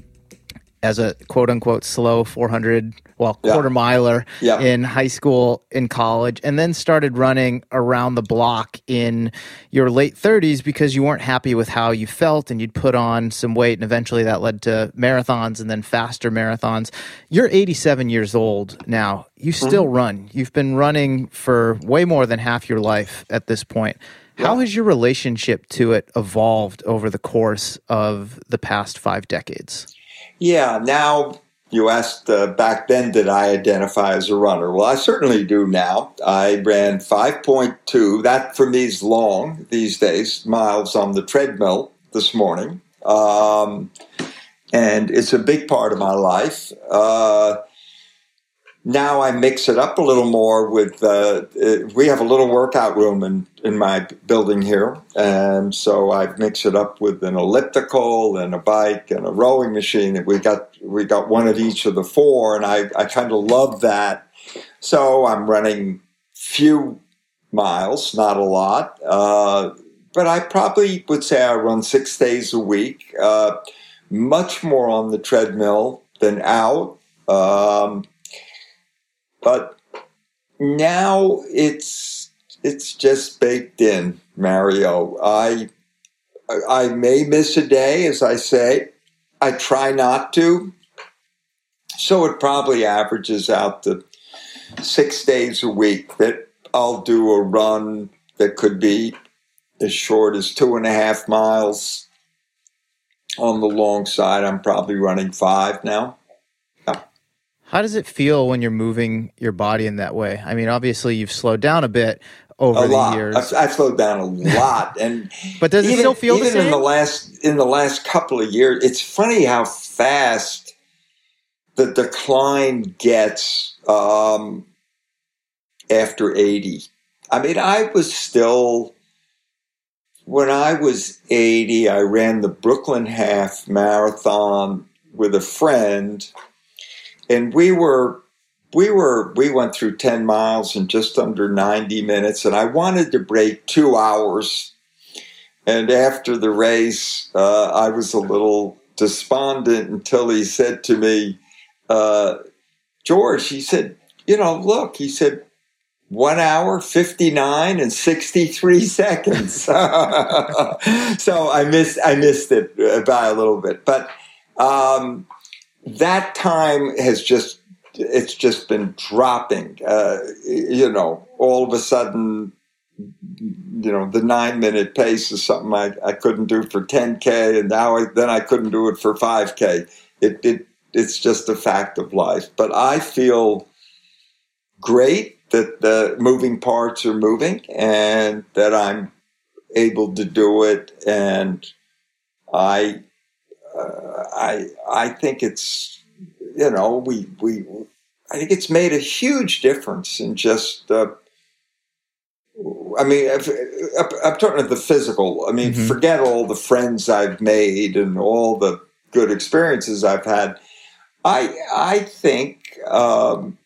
as a quote unquote slow 400 well quarter yeah. miler yeah. in high school in college and then started running around the block in your late 30s because you weren't happy with how you felt and you'd put on some weight and eventually that led to marathons and then faster marathons you're 87 years old now you mm-hmm. still mm-hmm. run you've been running for way more than half your life at this point how has your relationship to it evolved over the course of the past five decades? Yeah, now you asked uh, back then, did I identify as a runner? Well, I certainly do now. I ran 5.2, that for me is long these days, miles on the treadmill this morning. Um, and it's a big part of my life. Uh, now I mix it up a little more with. Uh, we have a little workout room in in my building here, and so I mix it up with an elliptical and a bike and a rowing machine. We got we got one of each of the four, and I I kind of love that. So I'm running few miles, not a lot, uh, but I probably would say I run six days a week. Uh, much more on the treadmill than out. Um, but now it's it's just baked in, Mario. I I may miss a day, as I say. I try not to. So it probably averages out to six days a week that I'll do a run that could be as short as two and a half miles. On the long side, I'm probably running five now. How does it feel when you're moving your body in that way? I mean, obviously you've slowed down a bit over a the lot. years. I've, I've, slowed down a lot, and but does even, it still feel even the in the last in the last couple of years? It's funny how fast the decline gets um, after eighty. I mean, I was still when I was eighty. I ran the Brooklyn Half Marathon with a friend and we were we were we went through 10 miles in just under 90 minutes and i wanted to break two hours. And after the race uh, i was a little despondent until he said to me uh, george he said you know look he said one hour 59 and 63 seconds. So i missed i missed it by a little bit. But um, that time has just it's just been dropping. Uh, you know, all of a sudden, you know, the nine minute pace is something I, I couldn't do for 10k, and now I, then I couldn't do it for 5k. It, it it's just a fact of life. But I feel great that the moving parts are moving and that I'm able to do it, and I uh, I I think it's you know we we I think it's made a huge difference in just. Uh, I mean, I'm talking about the physical. I mean, mm-hmm. forget all the friends I've made and all the good experiences I've had. I I think um,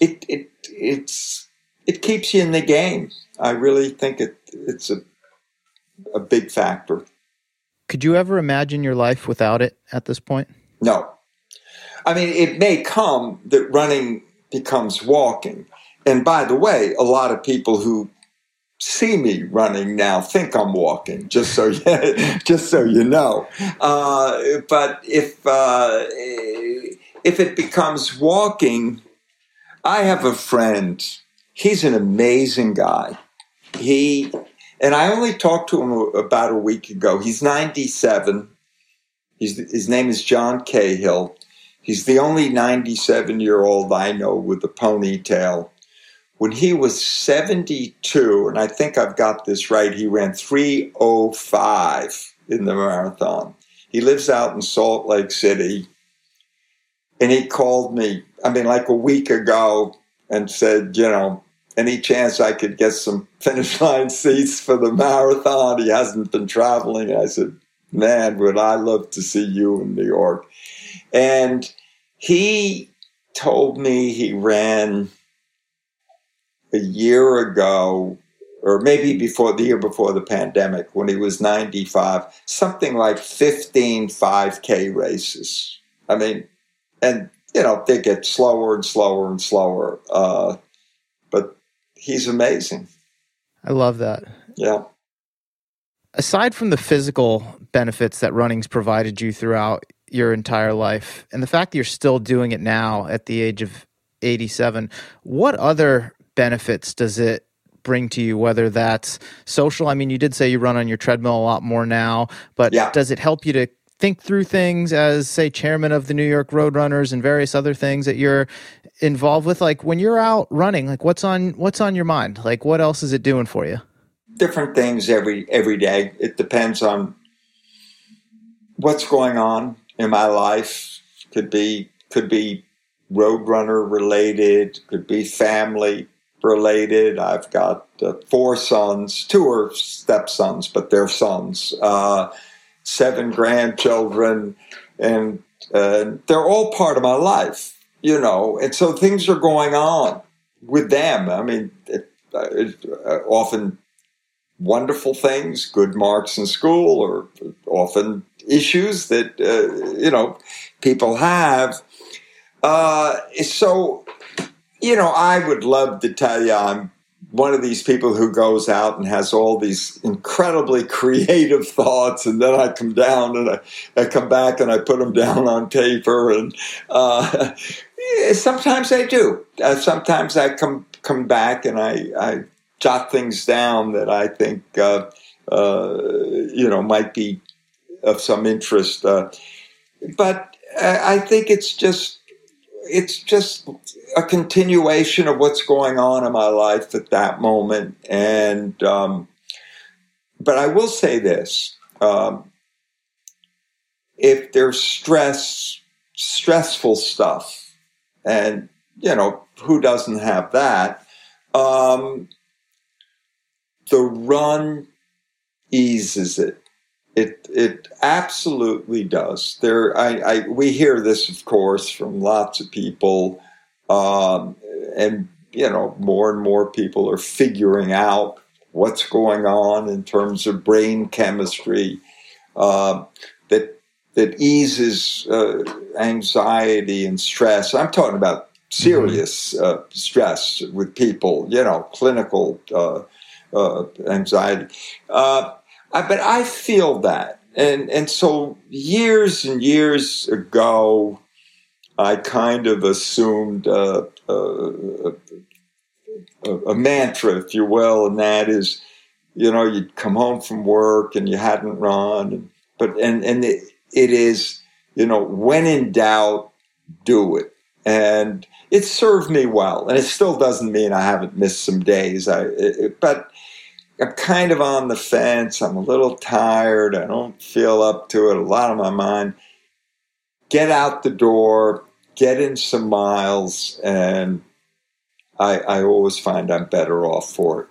it it it's it keeps you in the game. I really think it it's a a big factor. Could you ever imagine your life without it at this point? No. I mean, it may come that running becomes walking. And by the way, a lot of people who see me running now think I'm walking. Just so you, just so you know. Uh, but if uh, if it becomes walking, I have a friend. He's an amazing guy. He and I only talked to him about a week ago. He's 97. He's, his name is John Cahill. He's the only 97 year old I know with a ponytail. When he was 72, and I think I've got this right, he ran 305 in the marathon. He lives out in Salt Lake City. And he called me, I mean, like a week ago and said, you know, any chance I could get some finish line seats for the marathon? He hasn't been traveling. I said, man, would I love to see you in New York. And he told me he ran a year ago, or maybe before the year before the pandemic, when he was 95, something like 15 5K races. I mean, and you know they get slower and slower and slower. Uh, he's amazing. I love that. Yeah. Aside from the physical benefits that running's provided you throughout your entire life, and the fact that you're still doing it now at the age of 87, what other benefits does it bring to you, whether that's social? I mean, you did say you run on your treadmill a lot more now, but Yeah. does it help you to think through things as, say, chairman of the New York Roadrunners and various other things that you're involved with? Like when you're out running, like what's on what's on your mind? Like what else is it doing for you? different things every every day. It depends on what's going on in my life. Could be could be roadrunner related. Could be family related. I've got uh, four sons. Two are stepsons, but they're sons. Uh, seven grandchildren, and uh, they're all part of my life. You know, and so things are going on with them. I mean, it, it, uh, often wonderful things, good marks in school, or often issues that uh, you know people have. Uh, so, you know, I would love to tell you I'm one of these people who goes out and has all these incredibly creative thoughts, and then I come down and I, I come back and I put them down on paper, and uh, sometimes I do. Uh, sometimes I come come back and I, I jot things down that I think uh, uh, you know might be of some interest. Uh, but I I think it's just it's just a continuation of what's going on in my life at that moment. And um, but I will say this: um, if there's stress, stressful stuff, and you know who doesn't have that. Um, the run eases it. It it absolutely does. There, I, I we hear this, of course, from lots of people, um, and you know, more and more people are figuring out what's going on in terms of brain chemistry uh, that that eases uh, anxiety and stress. I'm talking about serious uh, stress with people, you know, clinical uh, uh, anxiety. Uh, I, but I feel that, and and so years and years ago, I kind of assumed uh, uh, a, a mantra, if you will, and that is, you know, you'd come home from work and you hadn't run, but and and it, it is, you know, when in doubt, do it, and it served me well, and it still doesn't mean I haven't missed some days. I, it, but I'm kind of on the fence. I'm a little tired. I don't feel up to it. A lot on my mind. Get out the door, get in some miles, and I, I always find I'm better off for it.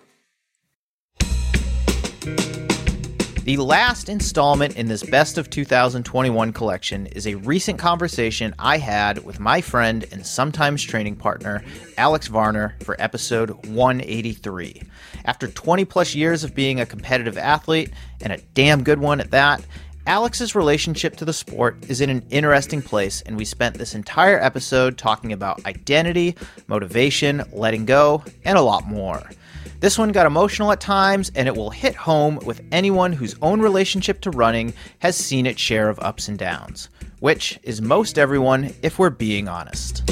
The last installment in this Best of 2021 collection is a recent conversation I had with my friend and sometimes training partner, Alex Varner, for episode 183. After 20 plus years of being a competitive athlete, and a damn good one at that, Alex's relationship to the sport is in an interesting place, and we spent this entire episode talking about identity, motivation, letting go, and a lot more. This one got emotional at times, and it will hit home with anyone whose own relationship to running has seen its share of ups and downs, which is most everyone if we're being honest.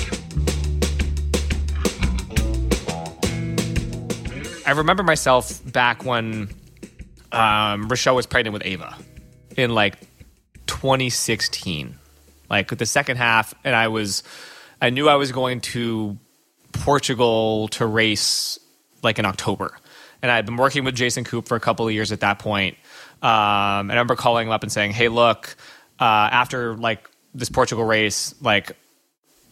I remember myself back when um, Rochelle was pregnant with Ava in like 2016, like the second half, and I was, I knew I was going to Portugal to race like in October, and I had been working with Jason Koop for a couple of years at that point. Um, and I remember calling him up and saying, "Hey, look, uh, after like this Portugal race, like."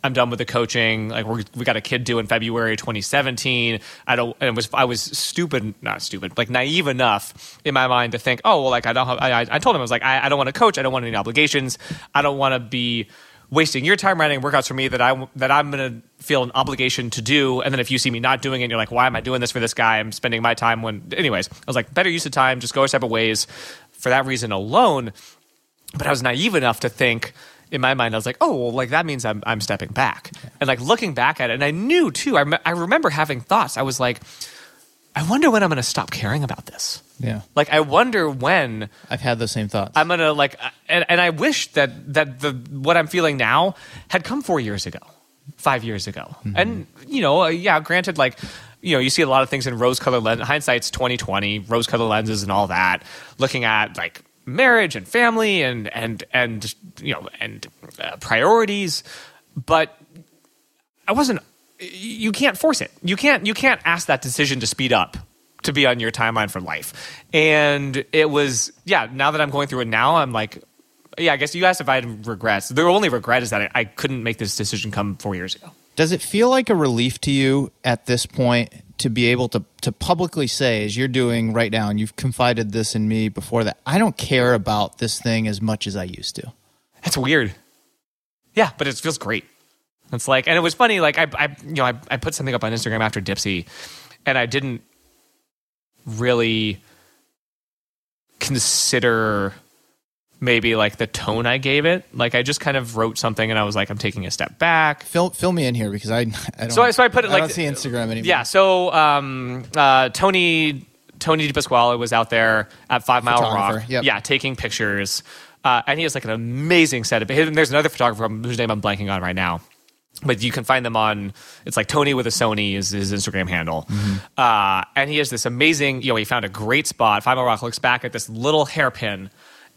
I'm done with the coaching. Like we we got a kid due in February 2017. I don't. And was I was stupid, not stupid, like naive enough in my mind to think, oh well, like I don't. Have, I I told him I was like I, I don't want to coach. I don't want any obligations. I don't want to be wasting your time writing workouts for me that I that I'm gonna feel an obligation to do. And then if you see me not doing it, you're like, why am I doing this for this guy? I'm spending my time when. Anyways, I was like, better use of time. Just go separate ways. For that reason alone, but I was naive enough to think in my mind, I was like, oh, well, like that means I'm I'm stepping back. And like looking back at it, and I knew too. I me- I remember having thoughts. I was like, I wonder when I'm going to stop caring about this. Yeah. Like I wonder when I've had the same thoughts. I'm gonna like, and, and I wish that that the what I'm feeling now had come four years ago, five years ago, and you know, uh, yeah, granted, like. You know, you see a lot of things in rose-colored lens. Hindsight's twenty twenty, rose-colored lenses, and all that. Looking at like marriage and family and and and you know and uh, priorities, but I wasn't. You can't force it. You can't. You can't ask that decision to speed up to be on your timeline for life. And it was yeah. Now that I'm going through it now, I'm like, yeah. I guess you asked if I had regrets. The only regret is that I, I couldn't make this decision come four years ago. Does it feel like a relief to you at this point to be able to to publicly say, as you're doing right now, and you've confided this in me before that, I don't care about this thing as much as I used to. It's weird. Yeah, but it feels great. It's like, and it was funny. Like I, I you know, I, I put something up on Instagram after Dipsea, and I didn't really consider maybe like the tone I gave it. Like I just kind of wrote something, and I was like, I'm taking a step back. Fill fill me in here because I, I don't. So I- so I put it I like- don't see Instagram anymore. Yeah. So um, uh, Tony Tony DePasquale was out there at Five Mile Rock. yep. Yeah, taking pictures. Uh, and he has like an amazing set of. And there's another photographer whose name I'm blanking on right now. But you can find them on. It's like Tony with a Sony is his Instagram handle, uh, and he has this amazing. You know, he found a great spot. Five Mile Rock looks back at this little hairpin,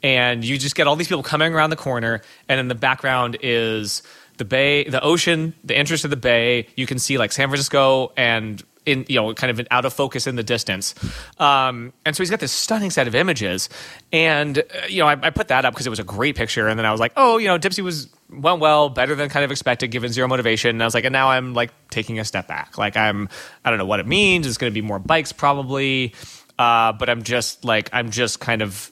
and you just get all these people coming around the corner, and in the background is the bay, the ocean, the entrance to the bay. You can see like San Francisco and in you know kind of out of focus in the distance. Um, and so he's got this stunning set of images, and uh, you know I, I put that up because it was a great picture, and then I was like, oh, you know, Dipsea was went well, better than kind of expected given zero motivation. And I was like, and now I'm like taking a step back. Like I'm, I don't know what it means. It's going to be more bikes probably, uh, but I'm just like I'm just kind of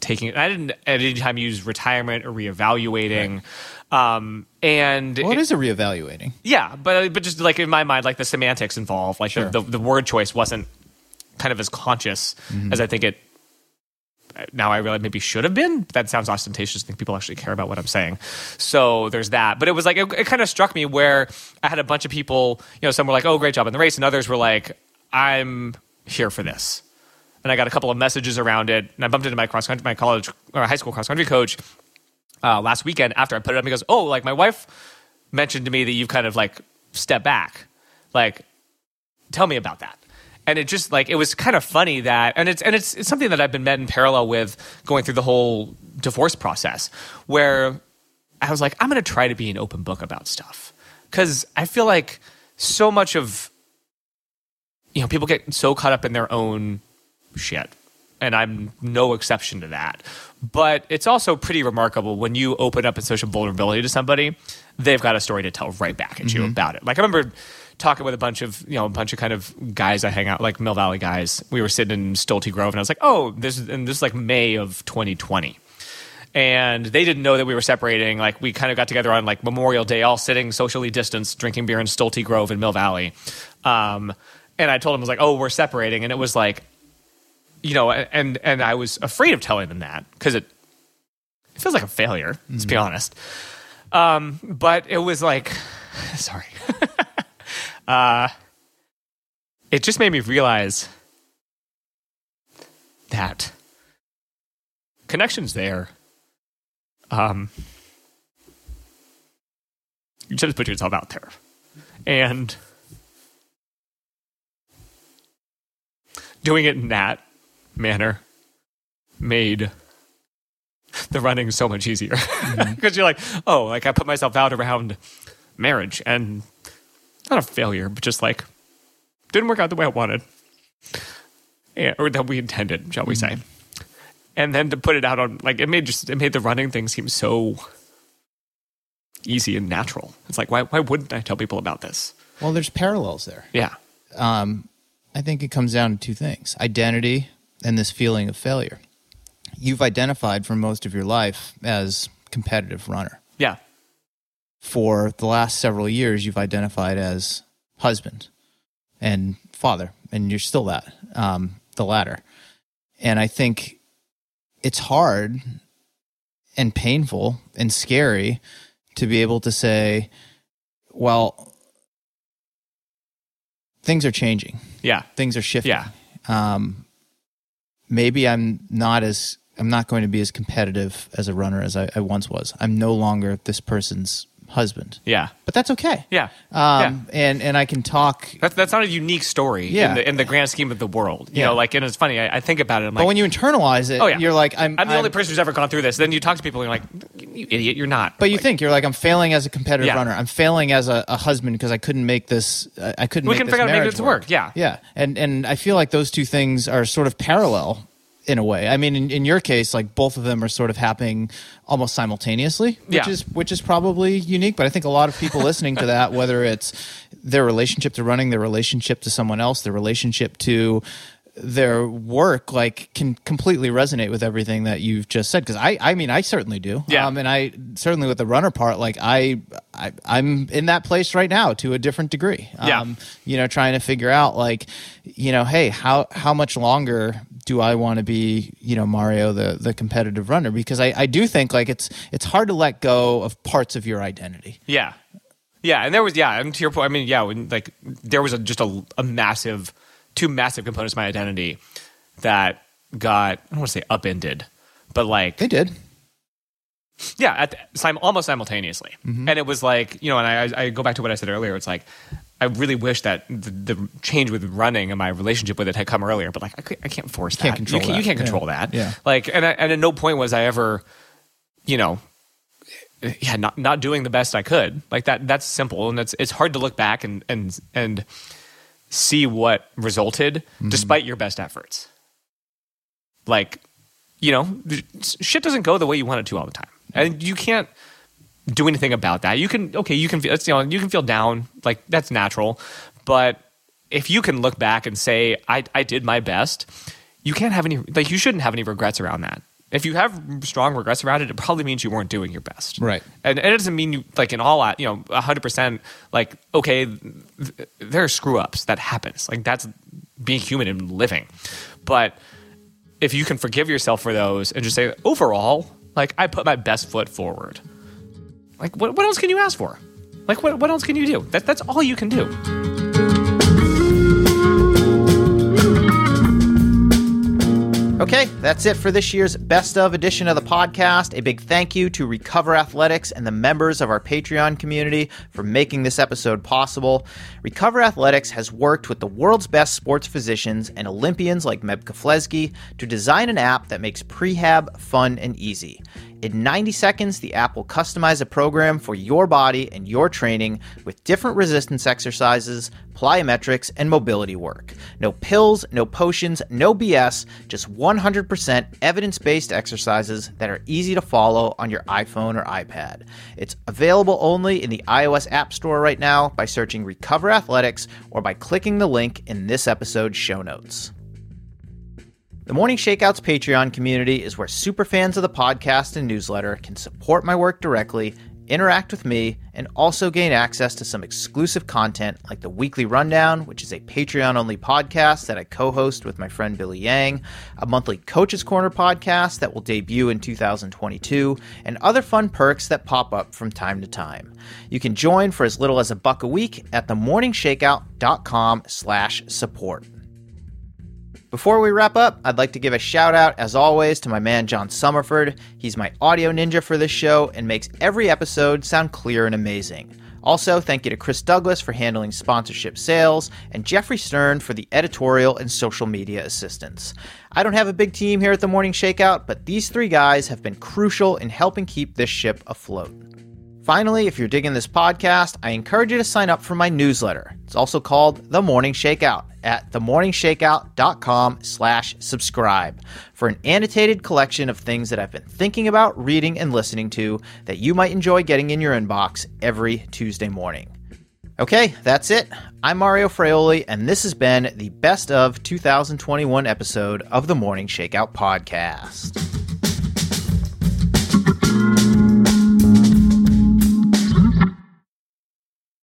taking I didn't at any time use retirement or reevaluating. Um, and Well, it is a reevaluating. yeah, but but just like in my mind, like the semantics involved, like Sure. the, the the word choice wasn't kind of as conscious Mhm. as I think it. Now I realize maybe should have been. That sounds ostentatious. I think people actually care about what I'm saying. So there's that. But it was like it, it kind of struck me where I had a bunch of people. You know, some were like, "Oh, great job in the race," and others were like, "I'm here for this." And I got a couple of messages around it. And I bumped into my cross country, my college or high school cross country coach uh, last weekend after I put it up. He goes, "Oh, like my wife mentioned to me that you've kind of like stepped back. Like, tell me about that." And it just like it was kind of funny that, and it's and it's it's something that I've been met in parallel with going through the whole divorce process, where I was like, I'm going to try to be an open book about stuff because I feel like so much of you know people get so caught up in their own shit and i'm no exception to that but it's also pretty remarkable when you open up in social vulnerability to somebody they've got a story to tell right back at you Mhm. about it like i remember talking with a bunch of you know a bunch of kind of guys i hang out like mill valley guys we were sitting in stolte grove and i was like oh this is and this is like may of 2020 and they didn't know that we were separating. Like we kind of got together on like Memorial Day, all sitting socially distanced, drinking beer in Stolte Grove in Mill Valley. Um, and I told them I was like, "Oh, we're separating," and it was like, you know, and and I was afraid of telling them that because it it feels like a failure. Let's be honest. Um, but it was like, sorry, uh, it just made me realize that connection's there. Um, you just put yourself out there, and doing it in that manner made the running so much easier mm-hmm. because you're like, oh, like I put myself out around marriage and not a failure, but just like didn't work out the way I wanted, yeah, or that we intended, shall we say? Mm-hmm. And then to put it out on like it made just it made the running thing seem so easy and natural. It's like why why wouldn't I tell people about this? Well, there's parallels there. Yeah. Um, I think it comes down to two things identity and this feeling of failure. You've identified for most of your life as competitive runner. Yeah. For the last several years, you've identified as husband and father, and you're still that, um, the latter. And I think it's hard and painful and scary to be able to say, well, things are changing. Yeah. Things are shifting. Yeah. Um, maybe I'm not as I'm not going to be as competitive as a runner as I, I once was. I'm no longer this person's husband. Yeah. But that's okay. Yeah. Um, and and I can talk. That's that's not a unique story Yeah. in, the, in the grand scheme of the world. You Yeah. know, like, and it's funny. I, I think about it. I'm but like, when you internalize it, oh yeah, you're like, I'm. I'm the only person who's ever gone through this. Then you talk to people, and you're like, you idiot, you're not. But you think you're like I'm failing as a competitive Yeah. runner. I'm failing as a, a husband because I couldn't make this. I couldn't. We make can this figure out how to make this work, yeah. yeah. And and I feel like those two things are sort of parallel in a way. I mean, in, in your case, like both of them are sort of happening almost simultaneously, which Yeah. is which is probably unique. But I think a lot of people listening to that, whether it's their relationship to running, their relationship to someone else, their relationship to their work like can completely resonate with everything that you've just said because I I mean I certainly do. Yeah. um, and I certainly with the runner part like I, I I'm in that place right now to a different degree. Yeah. um, you know trying to figure out like you know hey how how much longer do I want to be you know Mario the the competitive runner? Because I I do think like it's it's hard to let go of parts of your identity. Yeah, yeah, and there was yeah, and to your point, I mean, yeah, when like there was a, just a, a massive, two massive components of my identity that got I don't want to say upended, but like they did. Yeah, at the, sim- almost simultaneously, Mhm. and it was like you know, and I, I go back to what I said earlier. It's like I really wish that the, the change with running and my relationship with it had come earlier, but like I, can't- I can't force Can't that. control you, can't, you can't Yeah. control that. Yeah. Like, and I, and at no point was I ever, you know, yeah, not not doing the best I could. Like that. That's simple, and it's it's hard to look back and and and see what resulted Mm-hmm. despite your best efforts. Like, you know, shit doesn't go the way you want it to all the time, and you can't do anything about that. You can okay, you can feel you know you can feel down, like that's natural, but if you can look back and say I I did my best, you can't have any like you shouldn't have any regrets around that. If you have strong regrets around it, it probably means you weren't doing your best. Right. And, and it doesn't mean you like in all out, you know, 100% like okay, th- there are screw ups that happens. Like that's being human and living. But if you can forgive yourself for those and just say overall, like I put my best foot forward. Like what what else can you ask for? Like what what else can you do? That that's all you can do. Okay, that's it for this year's best of edition of the podcast. A big thank you to Recover Athletics and the members of our Patreon community for making this episode possible. Recover Athletics has worked with the world's best sports physicians and Olympians like Meb Keflezighi to design an app that makes prehab fun and easy. In 90 seconds, the app will customize a program for your body and your training with different resistance exercises, plyometrics, and mobility work. No pills, no potions, no BS, just 100% evidence based exercises that are easy to follow on your iPhone or iPad. It's available only in the iOS App Store right now by searching Recover Athletics or by clicking the link in this episode's show notes. The Morning Shakeouts Patreon community is where superfans of the podcast and newsletter can support my work directly, interact with me, and also gain access to some exclusive content like the Weekly Rundown, which is a Patreon only podcast that I co host with my friend Billy Yang, a monthly Coaches Corner podcast that will debut in 2022, and other fun perks that pop up from time to time. You can join for as little as a buck a week at themorningshakeout.com slash support. Before we wrap up, I'd like to give a shout out, as always, to my man John Summerford. He's my audio ninja for this show and makes every episode sound clear and amazing. Also, thank you to Chris Douglas for handling sponsorship sales and Jeffrey Stern for the editorial and social media assistance. I don't have a big team here at the Morning Shakeout, but these three guys have been crucial in helping keep this ship afloat. Finally, if you're digging this podcast, I encourage you to sign up for my newsletter. It's also called The Morning Shakeout at themorningshakeout.com slash subscribe for an annotated collection of things that I've been thinking about, reading, and listening to that you might enjoy getting in your inbox every Tuesday morning. Okay, that's it. I'm Mario Fraioli, and this has been the best of 2021 episode of the Morning Shakeout podcast.